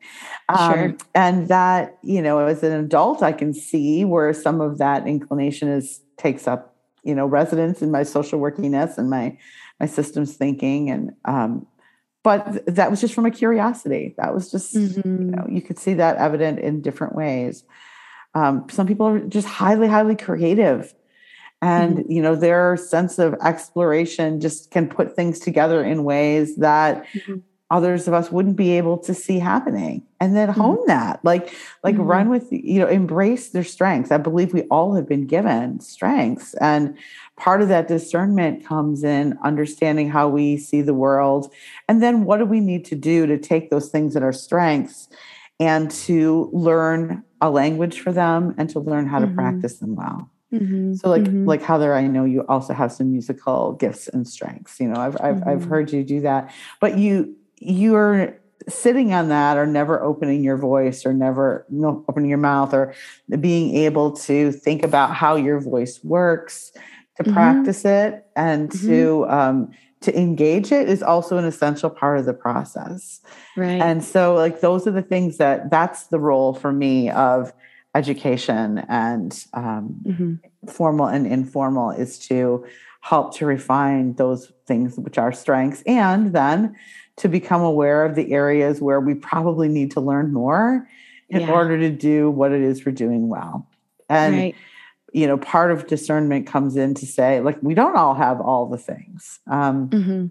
Um, Sure. And that, you know, as an adult, I can see where some of that inclination is takes up you know residence in my social workiness and my my systems thinking and um but th- that was just from a curiosity that was just you Mhm. know you could see that evident in different ways um, some people are just highly highly creative and you know their sense of exploration just can put things together in ways that Mhm. Others of us wouldn't be able to see happening and then Mhm. hone that like like Mhm. run with you know embrace their strengths i believe we all have been given strengths and part of that discernment comes in understanding how we see the world and then what do we need to do to take those things that are strengths and to learn a language for them and to learn how to Mhm. practice them well Mhm. so like Mhm. like Heather, I know you also have some musical gifts and strengths. You know, I've I've, I've Mhm. heard you do that, but you you're sitting on that or never opening your voice or never no, opening your mouth or being able to think about how your voice works to Mhm. practice it and Mhm. to um, to engage it is also an essential part of the process. right. And so, like, those are the things that that's the role for me of education and um, Mhm. formal and informal is to help to refine those things which are strengths and then to become aware of the areas where we probably need to learn more in Yeah. order to do what it is we're doing well. And right. you know, part of discernment comes in to say, like, we don't all have all the things. Um, Mhm.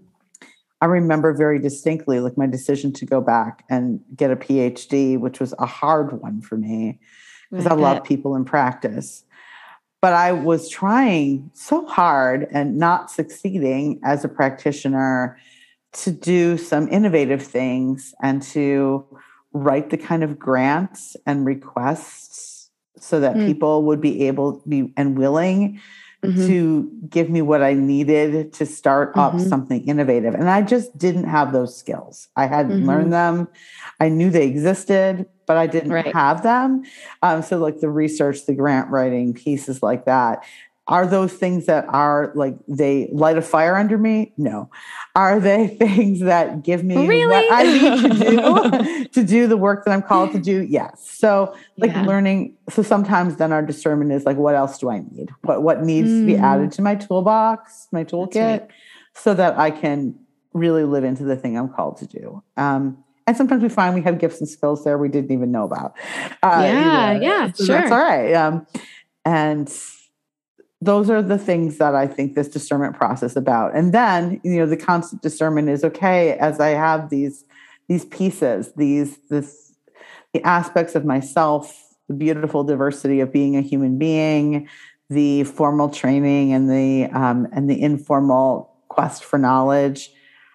I remember very distinctly, like my decision to go back and get a PhD, which was a hard one for me because I, love people in practice. But I was trying so hard and not succeeding as a practitioner to do some innovative things and to write the kind of grants and requests so that mm. people would be able be and willing mm-hmm. to give me what I needed to start mm-hmm. up something innovative. And I just didn't have those skills. I hadn't mm-hmm. learned them. I knew they existed, but I didn't right. have them. Um, so, like the research, the grant writing, pieces like that are those things that are like they light a fire under me no are they things that give me really? what i need to do to do the work that i'm called to do yes so like yeah. learning so sometimes then our discernment is like what else do i need what what needs mm. to be added to my toolbox my toolkit right. so that i can really live into the thing i'm called to do um, and sometimes we find we have gifts and skills there we didn't even know about uh, yeah either. yeah so sure that's all right um, and those are the things that I think this discernment process about. And then, you know, the constant discernment is okay as I have these these pieces, these this the aspects of myself, the beautiful diversity of being a human being, the formal training and the um, and the informal quest for knowledge.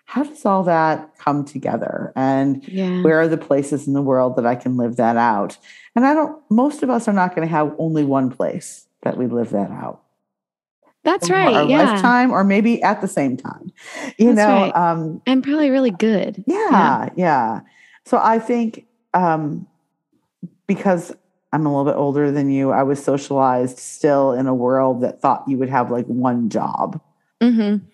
How does all that come together? And yeah. where are the places in the world that I can live that out? And I don't. Most of us are not going to have only one place that we live that out. That's right. Our yeah. lifetime, or maybe at the same time. You That's know, right. um, and probably really good. Yeah, yeah, yeah. So I think um, because I'm a little bit older than you, I was socialized still in a world that thought you would have like one job. Mm-hmm.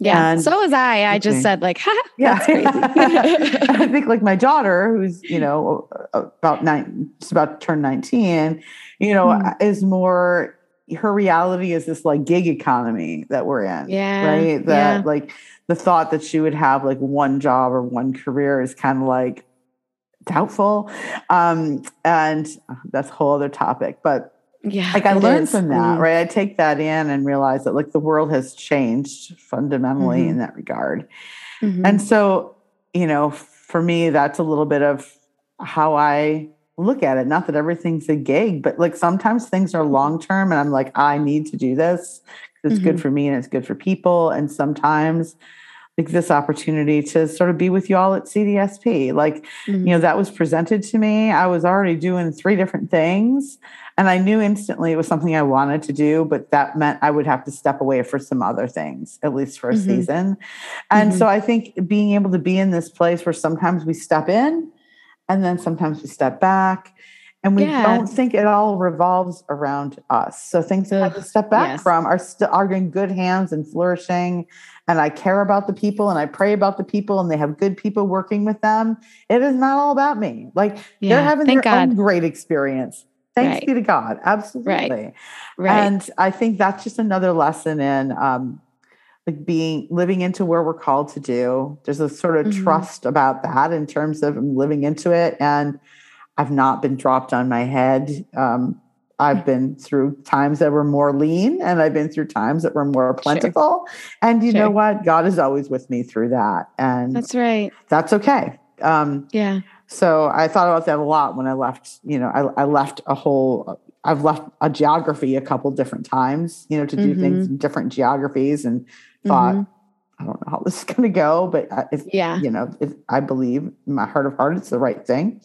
Yeah, and, so was I. I just said like, ha, yeah. I think like my daughter, who's you know about nine, just about to turn nineteen, you know, mm. is more her reality is this like gig economy that we're in. Yeah. Right. That yeah. like the thought that she would have like one job or one career is kind of like doubtful. Um, and uh, that's a whole other topic. But yeah, like I learned is. from that, mm. right? I take that in and realize that like the world has changed fundamentally mm-hmm. in that regard. Mm-hmm. And so, you know, for me, that's a little bit of how I look at it. Not that everything's a gig, but like sometimes things are long term and I'm like, I need to do this. It's mm-hmm. good for me and it's good for people. And sometimes like this opportunity to sort of be with you all at CDSP. Like, mm-hmm. you know, that was presented to me. I was already doing three different things. And I knew instantly it was something I wanted to do, but that meant I would have to step away for some other things, at least for a mm-hmm. season. And mm-hmm. so I think being able to be in this place where sometimes we step in and then sometimes we step back and we yeah. don't think it all revolves around us. So things Ugh, have to step back yes. from are still are in good hands and flourishing. And I care about the people and I pray about the people and they have good people working with them. It is not all about me. Like yeah, they're having their God. own great experience. Thanks right. be to God. Absolutely. Right. right. And I think that's just another lesson in um, like being living into where we're called to do. There's a sort of mm-hmm. trust about that in terms of living into it. And I've not been dropped on my head. Um, I've been through times that were more lean and I've been through times that were more plentiful. Sure. And you sure. know what? God is always with me through that. And that's right. That's okay. Um, yeah. So I thought about that a lot when I left, you know, I, I left a whole, I've left a geography a couple different times, you know, to do mm-hmm. things in different geographies and thought, mm-hmm. I don't know how this is going to go, but if, yeah, you know, if I believe in my heart of heart, it's the right thing.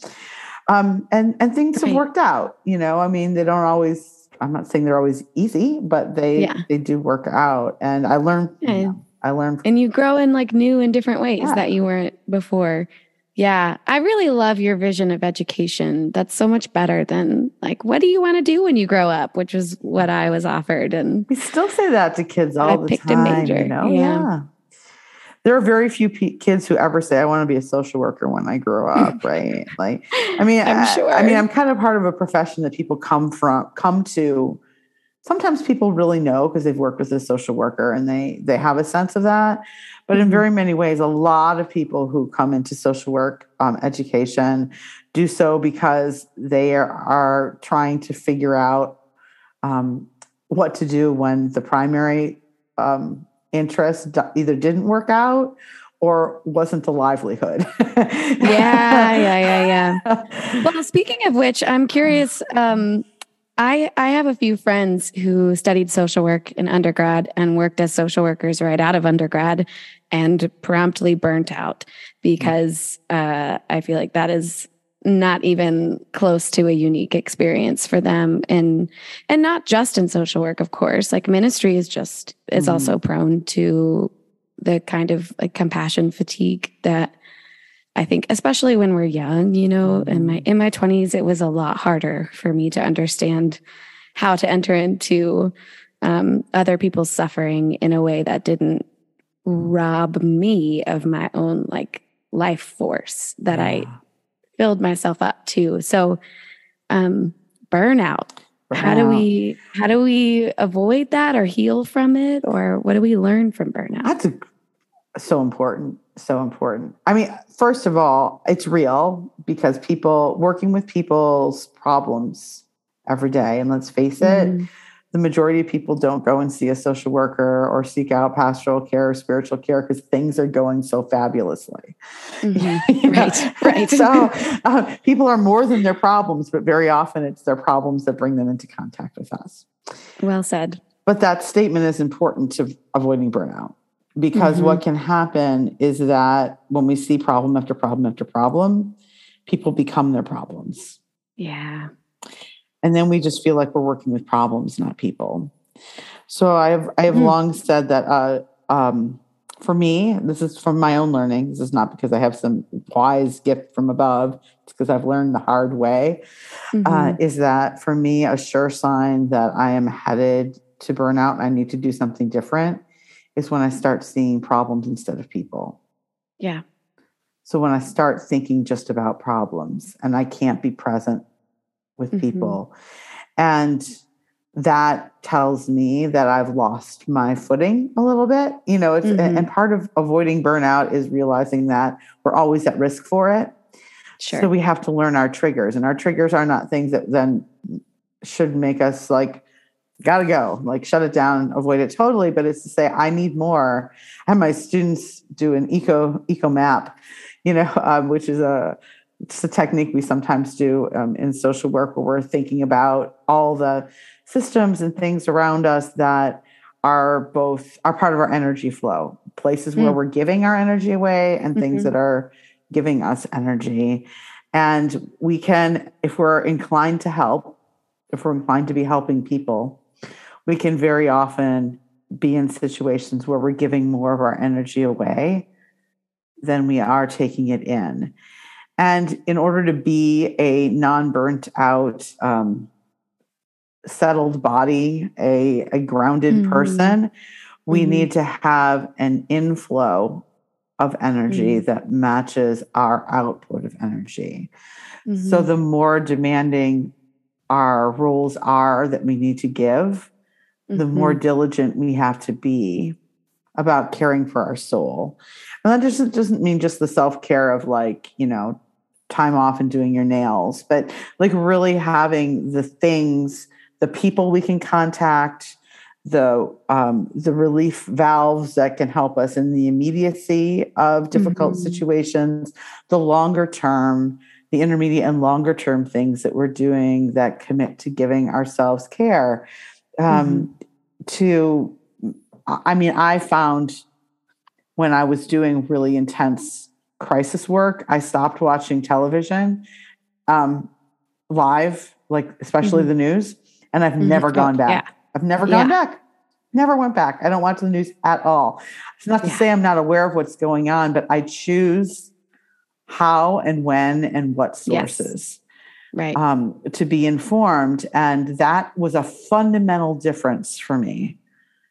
Um, and, and things right. have worked out, you know, I mean, they don't always, I'm not saying they're always easy, but they, yeah. they do work out. And I learned, yeah. you know, I learned. and you grow in like new and different ways yeah. that you weren't before. Yeah, I really love your vision of education. That's so much better than like, what do you want to do when you grow up? Which was what I was offered, and we still say that to kids all I the picked time. A major. You know? yeah. yeah. There are very few p- kids who ever say, "I want to be a social worker when I grow up." right? Like, I mean, I'm sure. I, I mean, I'm kind of part of a profession that people come from, come to. Sometimes people really know because they've worked with a social worker and they they have a sense of that but in mm-hmm. very many ways, a lot of people who come into social work um, education do so because they are, are trying to figure out um, what to do when the primary um, interest either didn't work out or wasn't a livelihood. yeah, yeah, yeah, yeah. Well, speaking of which, I'm curious. Um, I, I have a few friends who studied social work in undergrad and worked as social workers right out of undergrad and promptly burnt out. because uh, I feel like that is not even close to a unique experience for them and and not just in social work of course like ministry is just is mm-hmm. also prone to the kind of like compassion fatigue that I think especially when we're young, you know, in my mm-hmm. in my 20s it was a lot harder for me to understand how to enter into um, other people's suffering in a way that didn't rob me of my own like life force that yeah. I filled myself up to. So um burnout. burnout. How do we how do we avoid that or heal from it or what do we learn from burnout? That's a, so important. So important. I mean, first of all, it's real because people working with people's problems every day and let's face it, mm the majority of people don't go and see a social worker or seek out pastoral care or spiritual care because things are going so fabulously. Mm-hmm. right, right. so uh, people are more than their problems, but very often it's their problems that bring them into contact with us. Well said. But that statement is important to avoiding burnout because mm-hmm. what can happen is that when we see problem after problem after problem, people become their problems. Yeah and then we just feel like we're working with problems not people so i have i have mm. long said that uh, um, for me this is from my own learning this is not because i have some wise gift from above it's because i've learned the hard way uh, mm-hmm. uh, is that for me a sure sign that i am headed to burnout and i need to do something different is when i start seeing problems instead of people yeah so when i start thinking just about problems and i can't be present with mm-hmm. people. And that tells me that I've lost my footing a little bit. You know, it's mm-hmm. and part of avoiding burnout is realizing that we're always at risk for it. Sure. So we have to learn our triggers, and our triggers are not things that then should make us like gotta go, like shut it down, avoid it totally. But it's to say I need more. Have my students do an eco eco map, you know, um, which is a it's a technique we sometimes do um, in social work where we're thinking about all the systems and things around us that are both are part of our energy flow places mm. where we're giving our energy away and things mm-hmm. that are giving us energy and we can if we're inclined to help if we're inclined to be helping people we can very often be in situations where we're giving more of our energy away than we are taking it in and in order to be a non burnt out, um, settled body, a, a grounded mm-hmm. person, we mm-hmm. need to have an inflow of energy mm-hmm. that matches our output of energy. So mm-hmm. the more demanding our roles are that we need to give, the more mm-hmm. diligent we have to be about caring for our soul. And that just doesn't mean just the self care of like, you know, time off and doing your nails, but like really having the things, the people we can contact, the um, the relief valves that can help us in the immediacy of difficult mm-hmm. situations, the longer term, the intermediate and longer term things that we're doing that commit to giving ourselves care. Um, mm-hmm. To, I mean, I found when I was doing really intense crisis work, I stopped watching television um, live, like especially mm-hmm. the news, and I've mm-hmm. never gone back. Yeah. I've never gone yeah. back. Never went back. I don't watch the news at all. It's not to yeah. say I'm not aware of what's going on, but I choose how and when and what sources. Right. Um, to be informed. And that was a fundamental difference for me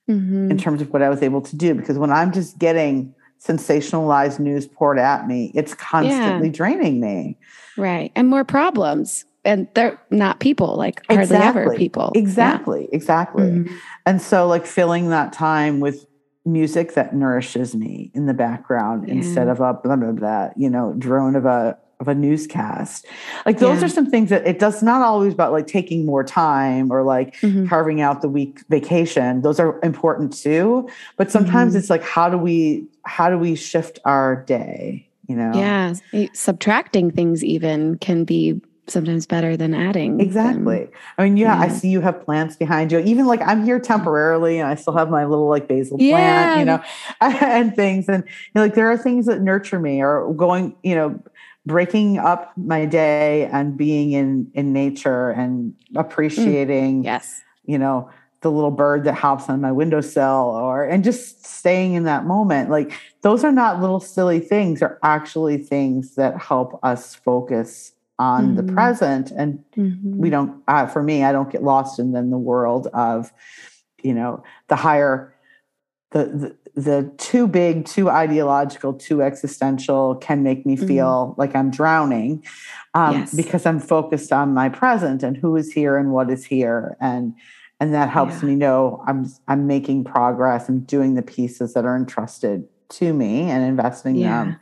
mm-hmm. in terms of what I was able to do. Because when I'm just getting sensationalized news poured at me, it's constantly yeah. draining me. Right. And more problems. And they're not people, like hardly exactly. ever people. Exactly. Yeah. Exactly. Mm-hmm. And so, like, filling that time with music that nourishes me in the background yeah. instead of a blah, blah, blah, you know, drone of a of a newscast. Like those yeah. are some things that it does not always about like taking more time or like mm-hmm. carving out the week vacation. Those are important too, but sometimes mm-hmm. it's like how do we how do we shift our day, you know? Yeah, subtracting things even can be sometimes better than adding. Exactly. Them. I mean, yeah, yeah, I see you have plants behind you. Even like I'm here temporarily and I still have my little like basil yeah. plant, you know, and things. And you know, like there are things that nurture me or going, you know, breaking up my day and being in in nature and appreciating mm. yes you know the little bird that hops on my windowsill or and just staying in that moment like those are not little silly things they're actually things that help us focus on mm-hmm. the present and mm-hmm. we don't uh, for me i don't get lost in then the world of you know the higher the, the the too big, too ideological, too existential can make me feel mm-hmm. like I'm drowning um, yes. because I'm focused on my present and who is here and what is here. And and that helps yeah. me know I'm I'm making progress and doing the pieces that are entrusted to me and investing yeah. them.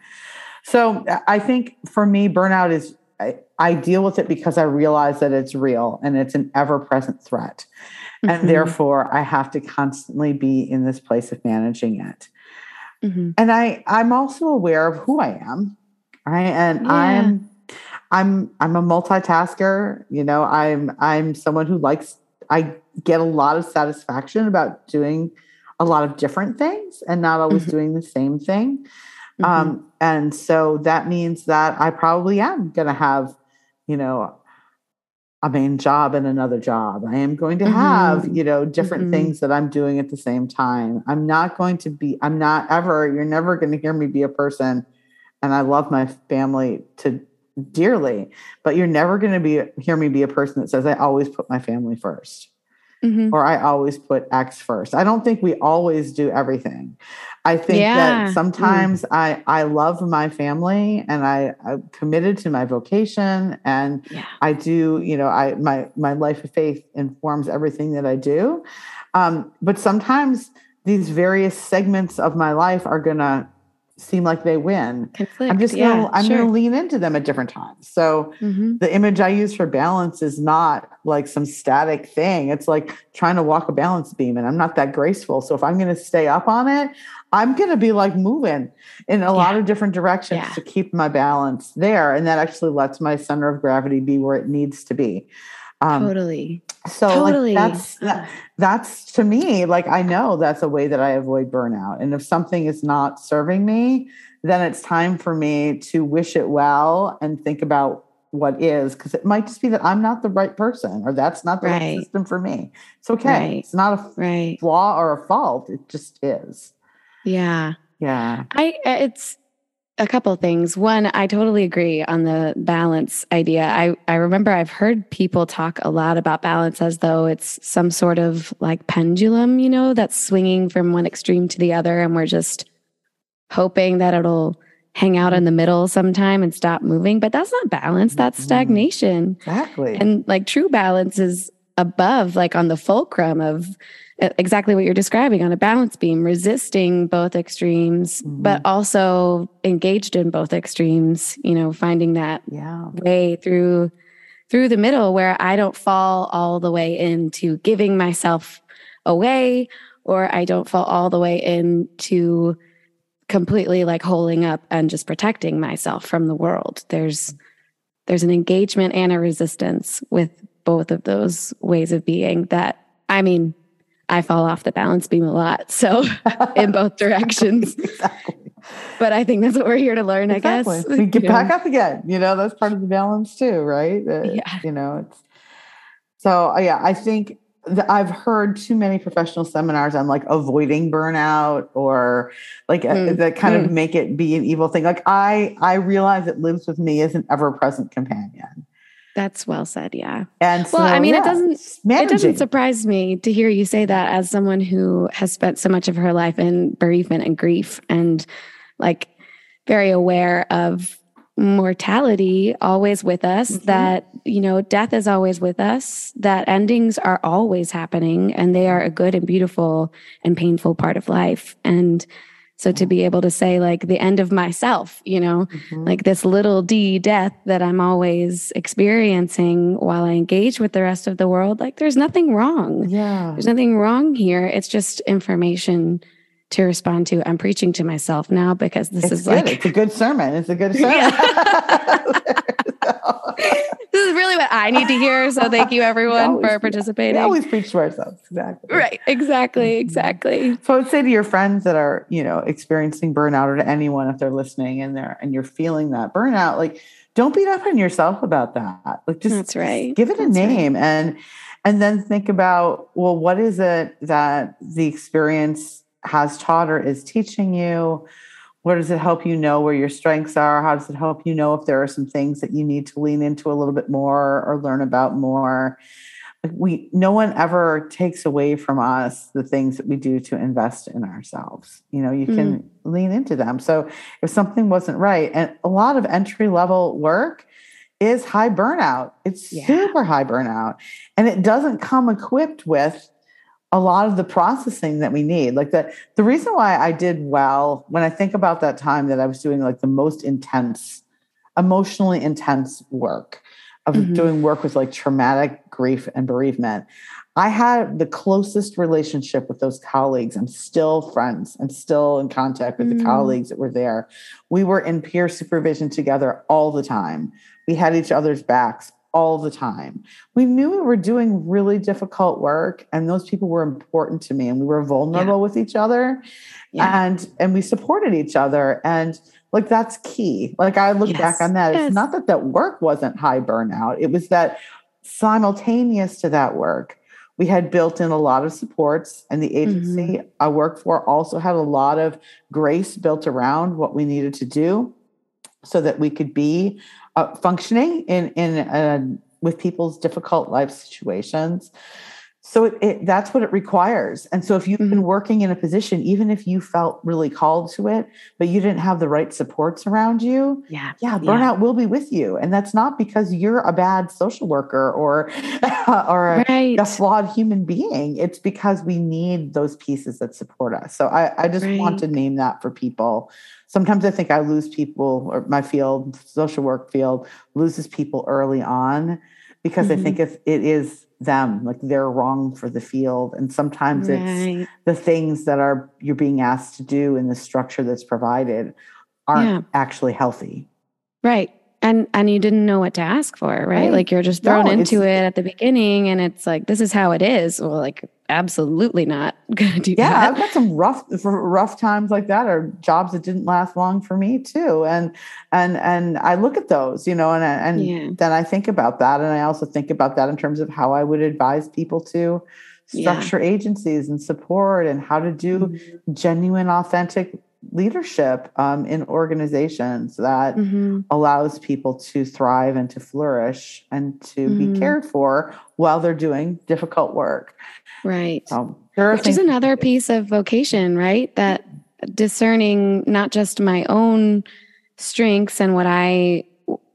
So I think for me, burnout is I, I deal with it because I realize that it's real and it's an ever present threat. Mm-hmm. And therefore, I have to constantly be in this place of managing it. Mm-hmm. And I, I'm also aware of who I am, right? And yeah. I'm, I'm, I'm a multitasker. You know, I'm, I'm someone who likes. I get a lot of satisfaction about doing a lot of different things and not always mm-hmm. doing the same thing. Mm-hmm. Um, and so that means that I probably am going to have, you know, a main job and another job. I am going to have, mm-hmm. you know, different mm-hmm. things that I'm doing at the same time. I'm not going to be, I'm not ever, you're never going to hear me be a person. And I love my family to dearly, but you're never going to be hear me be a person that says I always put my family 1st mm-hmm. or I always put X first. I don't think we always do everything. I think yeah. that sometimes mm. I I love my family and I I'm committed to my vocation and yeah. I do you know I my my life of faith informs everything that I do, um, but sometimes these various segments of my life are gonna seem like they win. Conflict, I'm just gonna I'm sure. gonna lean into them at different times. So mm-hmm. the image I use for balance is not like some static thing. It's like trying to walk a balance beam and I'm not that graceful. So if I'm gonna stay up on it, I'm gonna be like moving in a yeah. lot of different directions yeah. to keep my balance there. And that actually lets my center of gravity be where it needs to be. Um, totally. So totally. Like that's that, that's to me like I know that's a way that I avoid burnout. And if something is not serving me, then it's time for me to wish it well and think about what is because it might just be that I'm not the right person or that's not the right, right system for me. It's okay. Right. It's not a right. flaw or a fault. It just is. Yeah. Yeah. I it's a couple things. One, I totally agree on the balance idea. I, I remember I've heard people talk a lot about balance as though it's some sort of like pendulum, you know, that's swinging from one extreme to the other. And we're just hoping that it'll hang out in the middle sometime and stop moving. But that's not balance, that's mm-hmm. stagnation. Exactly. And like true balance is above, like on the fulcrum of exactly what you're describing on a balance beam, resisting both extremes, mm-hmm. but also engaged in both extremes, you know, finding that yeah. way through through the middle where I don't fall all the way into giving myself away or I don't fall all the way into completely like holding up and just protecting myself from the world. There's there's an engagement and a resistance with both of those ways of being that I mean I fall off the balance beam a lot. So in both directions. exactly. But I think that's what we're here to learn, exactly. I guess. We get back up again. You know, that's part of the balance too, right? Yeah. You know, it's so uh, yeah, I think that I've heard too many professional seminars on like avoiding burnout or like uh, mm. that kind mm. of make it be an evil thing. Like I I realize it lives with me as an ever present companion. That's well said. Yeah. And so, well, I mean, yeah, it doesn't managing. it doesn't surprise me to hear you say that as someone who has spent so much of her life in bereavement and grief and like very aware of mortality always with us mm-hmm. that you know death is always with us that endings are always happening and they are a good and beautiful and painful part of life and so to be able to say, like, the end of myself, you know, mm-hmm. like this little d death that I'm always experiencing while I engage with the rest of the world, like, there's nothing wrong. Yeah. There's nothing wrong here. It's just information to respond to. I'm preaching to myself now because this it's is good. like it's a good sermon. It's a good sermon. this is really what I need to hear. So thank you everyone for participating. We always preach to ourselves. Exactly. Right. Exactly. Mm-hmm. Exactly. So I would say to your friends that are, you know, experiencing burnout or to anyone if they're listening and they're and you're feeling that burnout, like don't beat up on yourself about that. Like just, That's right. give it a That's name right. and and then think about, well, what is it that the experience has taught or is teaching you? Where does it help you know where your strengths are? How does it help you know if there are some things that you need to lean into a little bit more or learn about more? We no one ever takes away from us the things that we do to invest in ourselves. You know, you can mm. lean into them. So if something wasn't right, and a lot of entry level work is high burnout. It's yeah. super high burnout. And it doesn't come equipped with a lot of the processing that we need. Like the the reason why I did well when I think about that time that I was doing like the most intense, emotionally intense work of mm-hmm. doing work with like traumatic grief and bereavement. I had the closest relationship with those colleagues. I'm still friends. I'm still in contact with mm. the colleagues that were there. We were in peer supervision together all the time. We had each other's backs all the time. We knew we were doing really difficult work and those people were important to me and we were vulnerable yeah. with each other yeah. and and we supported each other and like that's key. Like I look yes. back on that. Yes. It's not that that work wasn't high burnout. It was that simultaneous to that work, we had built in a lot of supports and the agency mm-hmm. I worked for also had a lot of grace built around what we needed to do so that we could be uh, functioning in in uh, with people's difficult life situations so it, it, that's what it requires and so if you've mm-hmm. been working in a position even if you felt really called to it but you didn't have the right supports around you yeah yeah burnout yeah. will be with you and that's not because you're a bad social worker or or a, right. a, flawed human being it's because we need those pieces that support us so i, I just right. want to name that for people sometimes I think I lose people or my field, social work field, loses people early on because mm-hmm. I think mm-hmm. it is them, like they're wrong for the field. And sometimes right. it's the things that are you're being asked to do in the structure that's provided aren't yeah. actually healthy. Right and and you didn't know what to ask for right, right. like you're just thrown no, into it at the beginning and it's like this is how it is well like absolutely not gonna do yeah that. i've got some rough rough times like that or jobs that didn't last long for me too and and and i look at those you know and and yeah. then i think about that and i also think about that in terms of how i would advise people to structure yeah. agencies and support and how to do mm-hmm. genuine authentic leadership um, in organizations that mm-hmm. allows people to thrive and to flourish and to mm-hmm. be cared for while they're doing difficult work. Right. So Which is another piece of vocation, right? That discerning not just my own strengths and what I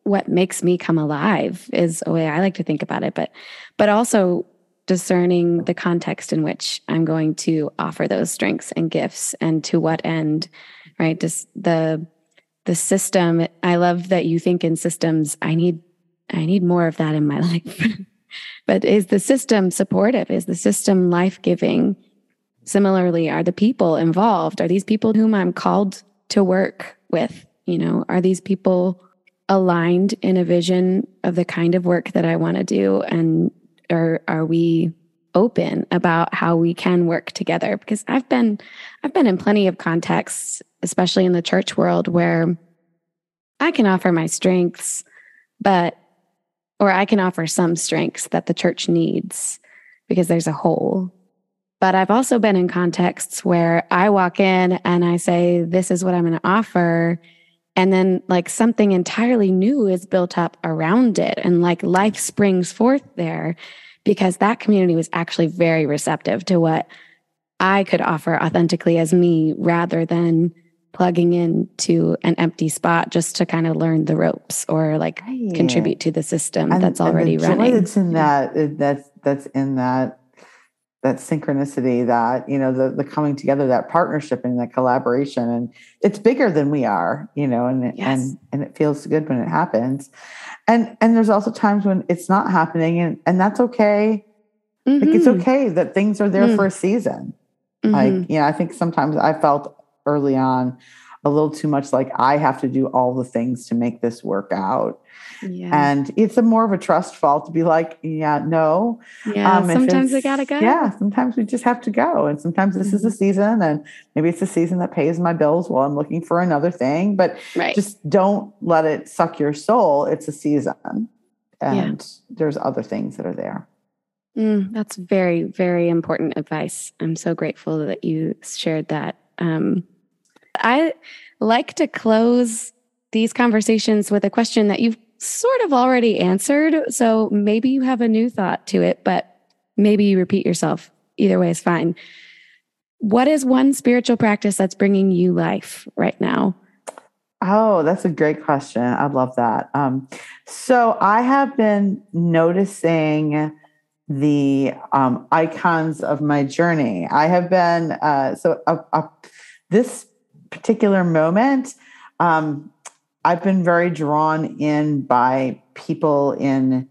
what makes me come alive is a way I like to think about it, but but also discerning the context in which I'm going to offer those strengths and gifts and to what end, right? Just the the system. I love that you think in systems. I need I need more of that in my life. but is the system supportive? Is the system life-giving? Similarly, are the people involved? Are these people whom I'm called to work with? You know, are these people aligned in a vision of the kind of work that I want to do and are are we open about how we can work together? Because i've been i've been in plenty of contexts especially in the church world where i can offer my strengths but or i can offer some strengths that the church needs because there's a hole but i've also been in contexts where i walk in and i say this is what i'm going to offer and then like something entirely new is built up around it and like life springs forth there because that community was actually very receptive to what I could offer authentically as me rather than plugging into an empty spot just to kind of learn the ropes or like right. contribute to the system and, that's already running. That's in that that's that's in that that synchronicity that you know the the coming together that partnership and that collaboration and it's bigger than we are you know and yes. and and it feels good when it happens and and there's also times when it's not happening and and that's okay mm-hmm. like it's mm-hmm. okay that things are there mm. for a season mm-hmm. like you know i think sometimes i felt early on a little too much like I have to do all the things to make this work out. Yeah. And it's a more of a trust fall to be like, yeah, no. Yeah. Um, sometimes we gotta go. Yeah. Sometimes we just have to go. And sometimes this mm-hmm. is a season and maybe it's a season that pays my bills while I'm looking for another thing. But right. just don't let it suck your soul. It's a season. And yeah. there's other things that are there. Mm, that's very, very important advice. I'm so grateful that you shared that. Um, I like to close these conversations with a question that you've sort of already answered. So maybe you have a new thought to it, but maybe you repeat yourself. Either way is fine. What is one spiritual practice that's bringing you life right now? Oh, that's a great question. I love that. Um, so I have been noticing the um, icons of my journey. I have been uh, so uh, uh, this particular moment. Um, I've been very drawn in by people in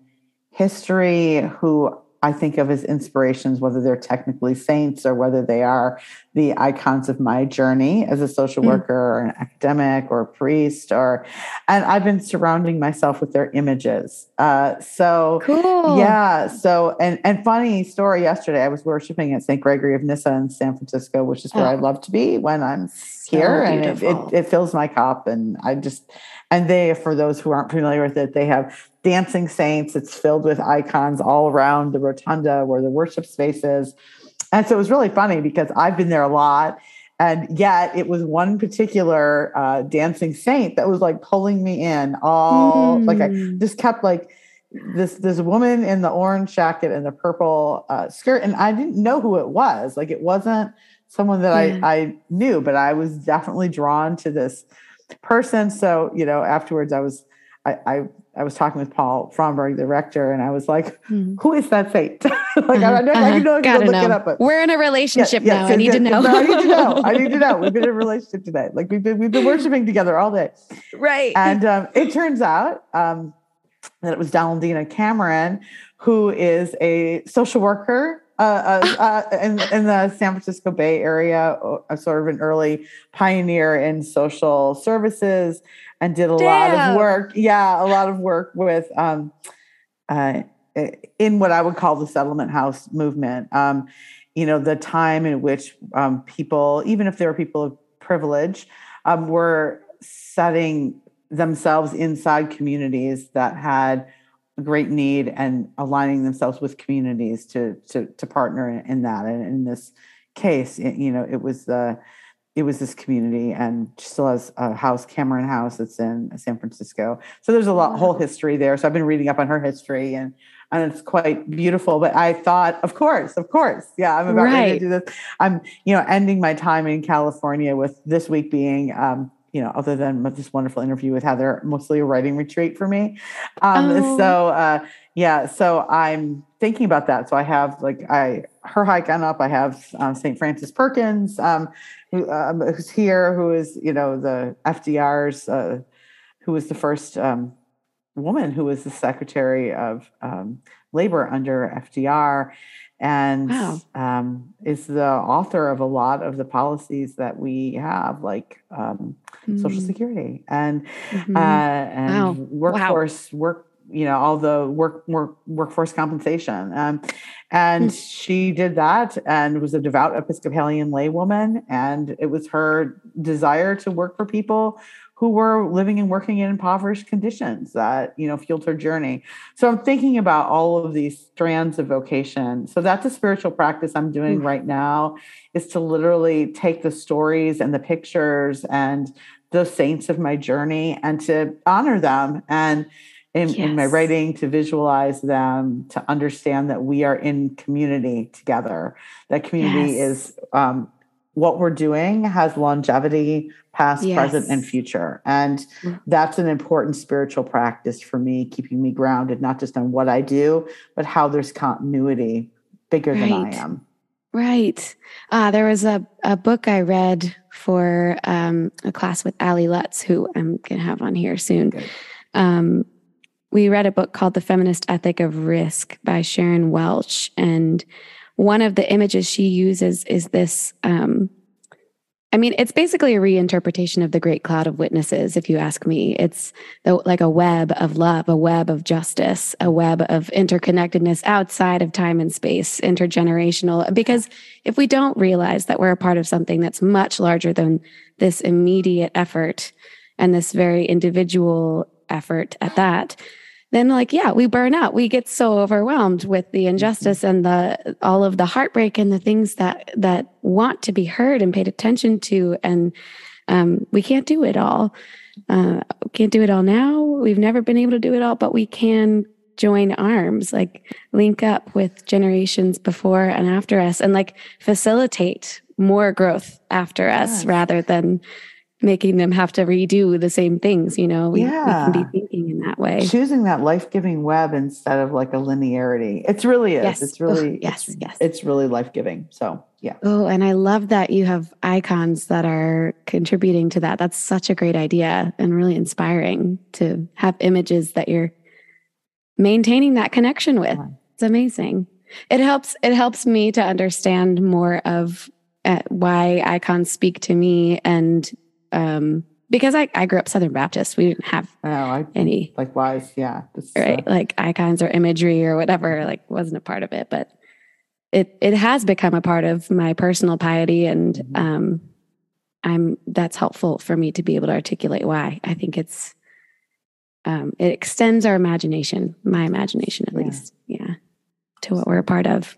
history who I think of as inspirations, whether they're technically saints or whether they are the icons of my journey as a social mm. worker or an academic or a priest. Or, and I've been surrounding myself with their images. Uh, so, cool. Yeah. So, and and funny story. Yesterday, I was worshiping at St. Gregory of Nyssa in San Francisco, which is where oh. I love to be when I'm so here, and it, it, it fills my cup. And I just, and they, for those who aren't familiar with it, they have dancing saints. It's filled with icons all around the rotunda where the worship space is. And so it was really funny because I've been there a lot. And yet it was one particular uh, dancing saint that was like pulling me in all mm. like I just kept like this this woman in the orange jacket and the purple uh, skirt and I didn't know who it was like it wasn't someone that yeah. I, I knew but I was definitely drawn to this person so you know afterwards I was I, I I was talking with Paul Fromberg, the rector, and I was like, mm. "Who is that saint?" like uh-huh. I, I, uh-huh. I know Gotta look know. it up. But we're in a relationship yeah, now. I need to know. no, I need to know. I need to know. We've been in a relationship today. Like we've been we've been worshiping together all day. Right. And um, it turns out um, that it was Donaldina Cameron, who is a social worker uh, uh, uh, in, in, the San Francisco Bay Area, sort of an early pioneer in social services and did a Damn. lot of work. Yeah, a lot of work with um, uh, in what I would call the settlement house movement. Um, you know, the time in which um, people, even if they were people of privilege, um, were setting themselves inside communities that had a great need and aligning themselves with communities to to to partner in, in that. And in this case, you know, it was the it was this community and she still has a house, Cameron House, that's in San Francisco. So there's a lot, whole history there. So I've been reading up on her history and and it's quite beautiful. But I thought, of course, of course, yeah, I'm about right. ready to do this. I'm, you know, ending my time in California with this week being, um, you know, other than this wonderful interview with Heather, mostly a writing retreat for me. Um, oh. So uh, yeah, so I'm thinking about that. So I have like I her hike on up. I have um, St. Frances Perkins. Um, who, um, who's here, who is you know the FDR's, uh, who was the first um, woman who was the Secretary of um, Labor under FDR, and wow. um, is the author of a lot of the policies that we have, like um, mm. Social Security and mm-hmm. uh, and wow. workforce wow. work you know all the work, work workforce compensation um, and mm. she did that and was a devout episcopalian laywoman and it was her desire to work for people who were living and working in impoverished conditions that you know fueled her journey so i'm thinking about all of these strands of vocation so that's a spiritual practice i'm doing mm. right now is to literally take the stories and the pictures and the saints of my journey and to honor them and in, yes. in my writing to visualize them, to understand that we are in community together. That community yes. is um, what we're doing has longevity, past, yes. present, and future. And mm. that's an important spiritual practice for me, keeping me grounded, not just on what I do, but how there's continuity bigger right. than I am. Right. Uh, there was a, a book I read for um, a class with Ali Lutz, who I'm going to have on here soon. Um, we read a book called The Feminist Ethic of Risk by Sharon Welch. And one of the images she uses is this um, I mean, it's basically a reinterpretation of the great cloud of witnesses, if you ask me. It's like a web of love, a web of justice, a web of interconnectedness outside of time and space, intergenerational. Because if we don't realize that we're a part of something that's much larger than this immediate effort and this very individual effort at that, then like yeah we burn out we get so overwhelmed with the injustice mm-hmm. and the all of the heartbreak and the things that that want to be heard and paid attention to and um, we can't do it all uh, can't do it all now we've never been able to do it all but we can join arms like link up with generations before and after us and like facilitate more growth after us yes. rather than making them have to redo the same things you know? We, yeah. we can be thinking in that way. Choosing that life-giving web instead of like a linearity. It's really is. Yes. it's really yes it's, yes. it's really life-giving. So yeah. Oh and i love that you have icons that are contributing to that. That's such a great idea and really inspiring to have images that you're maintaining that connection with. Yeah. it's amazing. It helps it helps me to understand more of uh, why icons speak to me and um, because I, I grew up Southern Baptist. We didn't have oh, I, any likewise, yeah. right. Uh, like icons or imagery or whatever, like wasn't a part of it, but it it has become a part of my personal piety and mm-hmm. um I'm that's helpful for me to be able to articulate why. I think it's um it extends our imagination, my imagination at yeah. least. Yeah. To what we're a part of.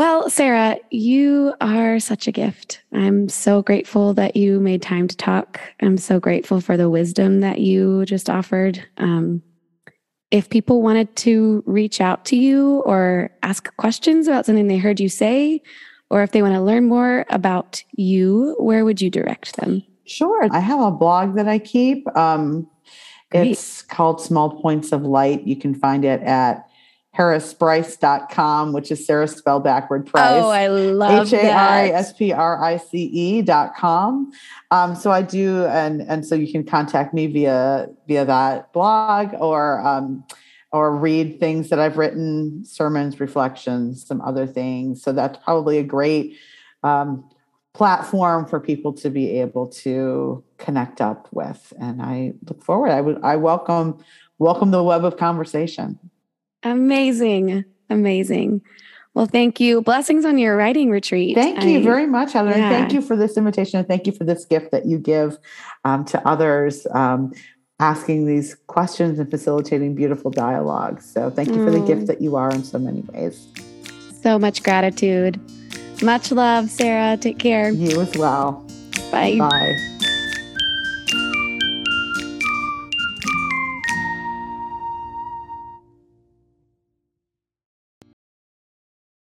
Well, Sarah, you are such a gift. I'm so grateful that you made time to talk. I'm so grateful for the wisdom that you just offered. Um, if people wanted to reach out to you or ask questions about something they heard you say, or if they want to learn more about you, where would you direct them? Sure. I have a blog that I keep. Um, it's called Small Points of Light. You can find it at harasprice.com, which is Sarah spelled backward price. Oh, I love H A R A S P R I C E dot com. Um, so I do, and and so you can contact me via via that blog or um, or read things that I've written, sermons, reflections, some other things. So that's probably a great um, platform for people to be able to connect up with. And I look forward. I would I welcome welcome the web of conversation. Amazing. Amazing. Well, thank you. Blessings on your writing retreat. Thank you I, very much, Heather. Yeah. Thank you for this invitation. And thank you for this gift that you give um, to others, um, asking these questions and facilitating beautiful dialogue. So thank you mm. for the gift mm. that you are in so many ways. So much gratitude. Much love, Sarah. Take care. You as well. Bye. Bye.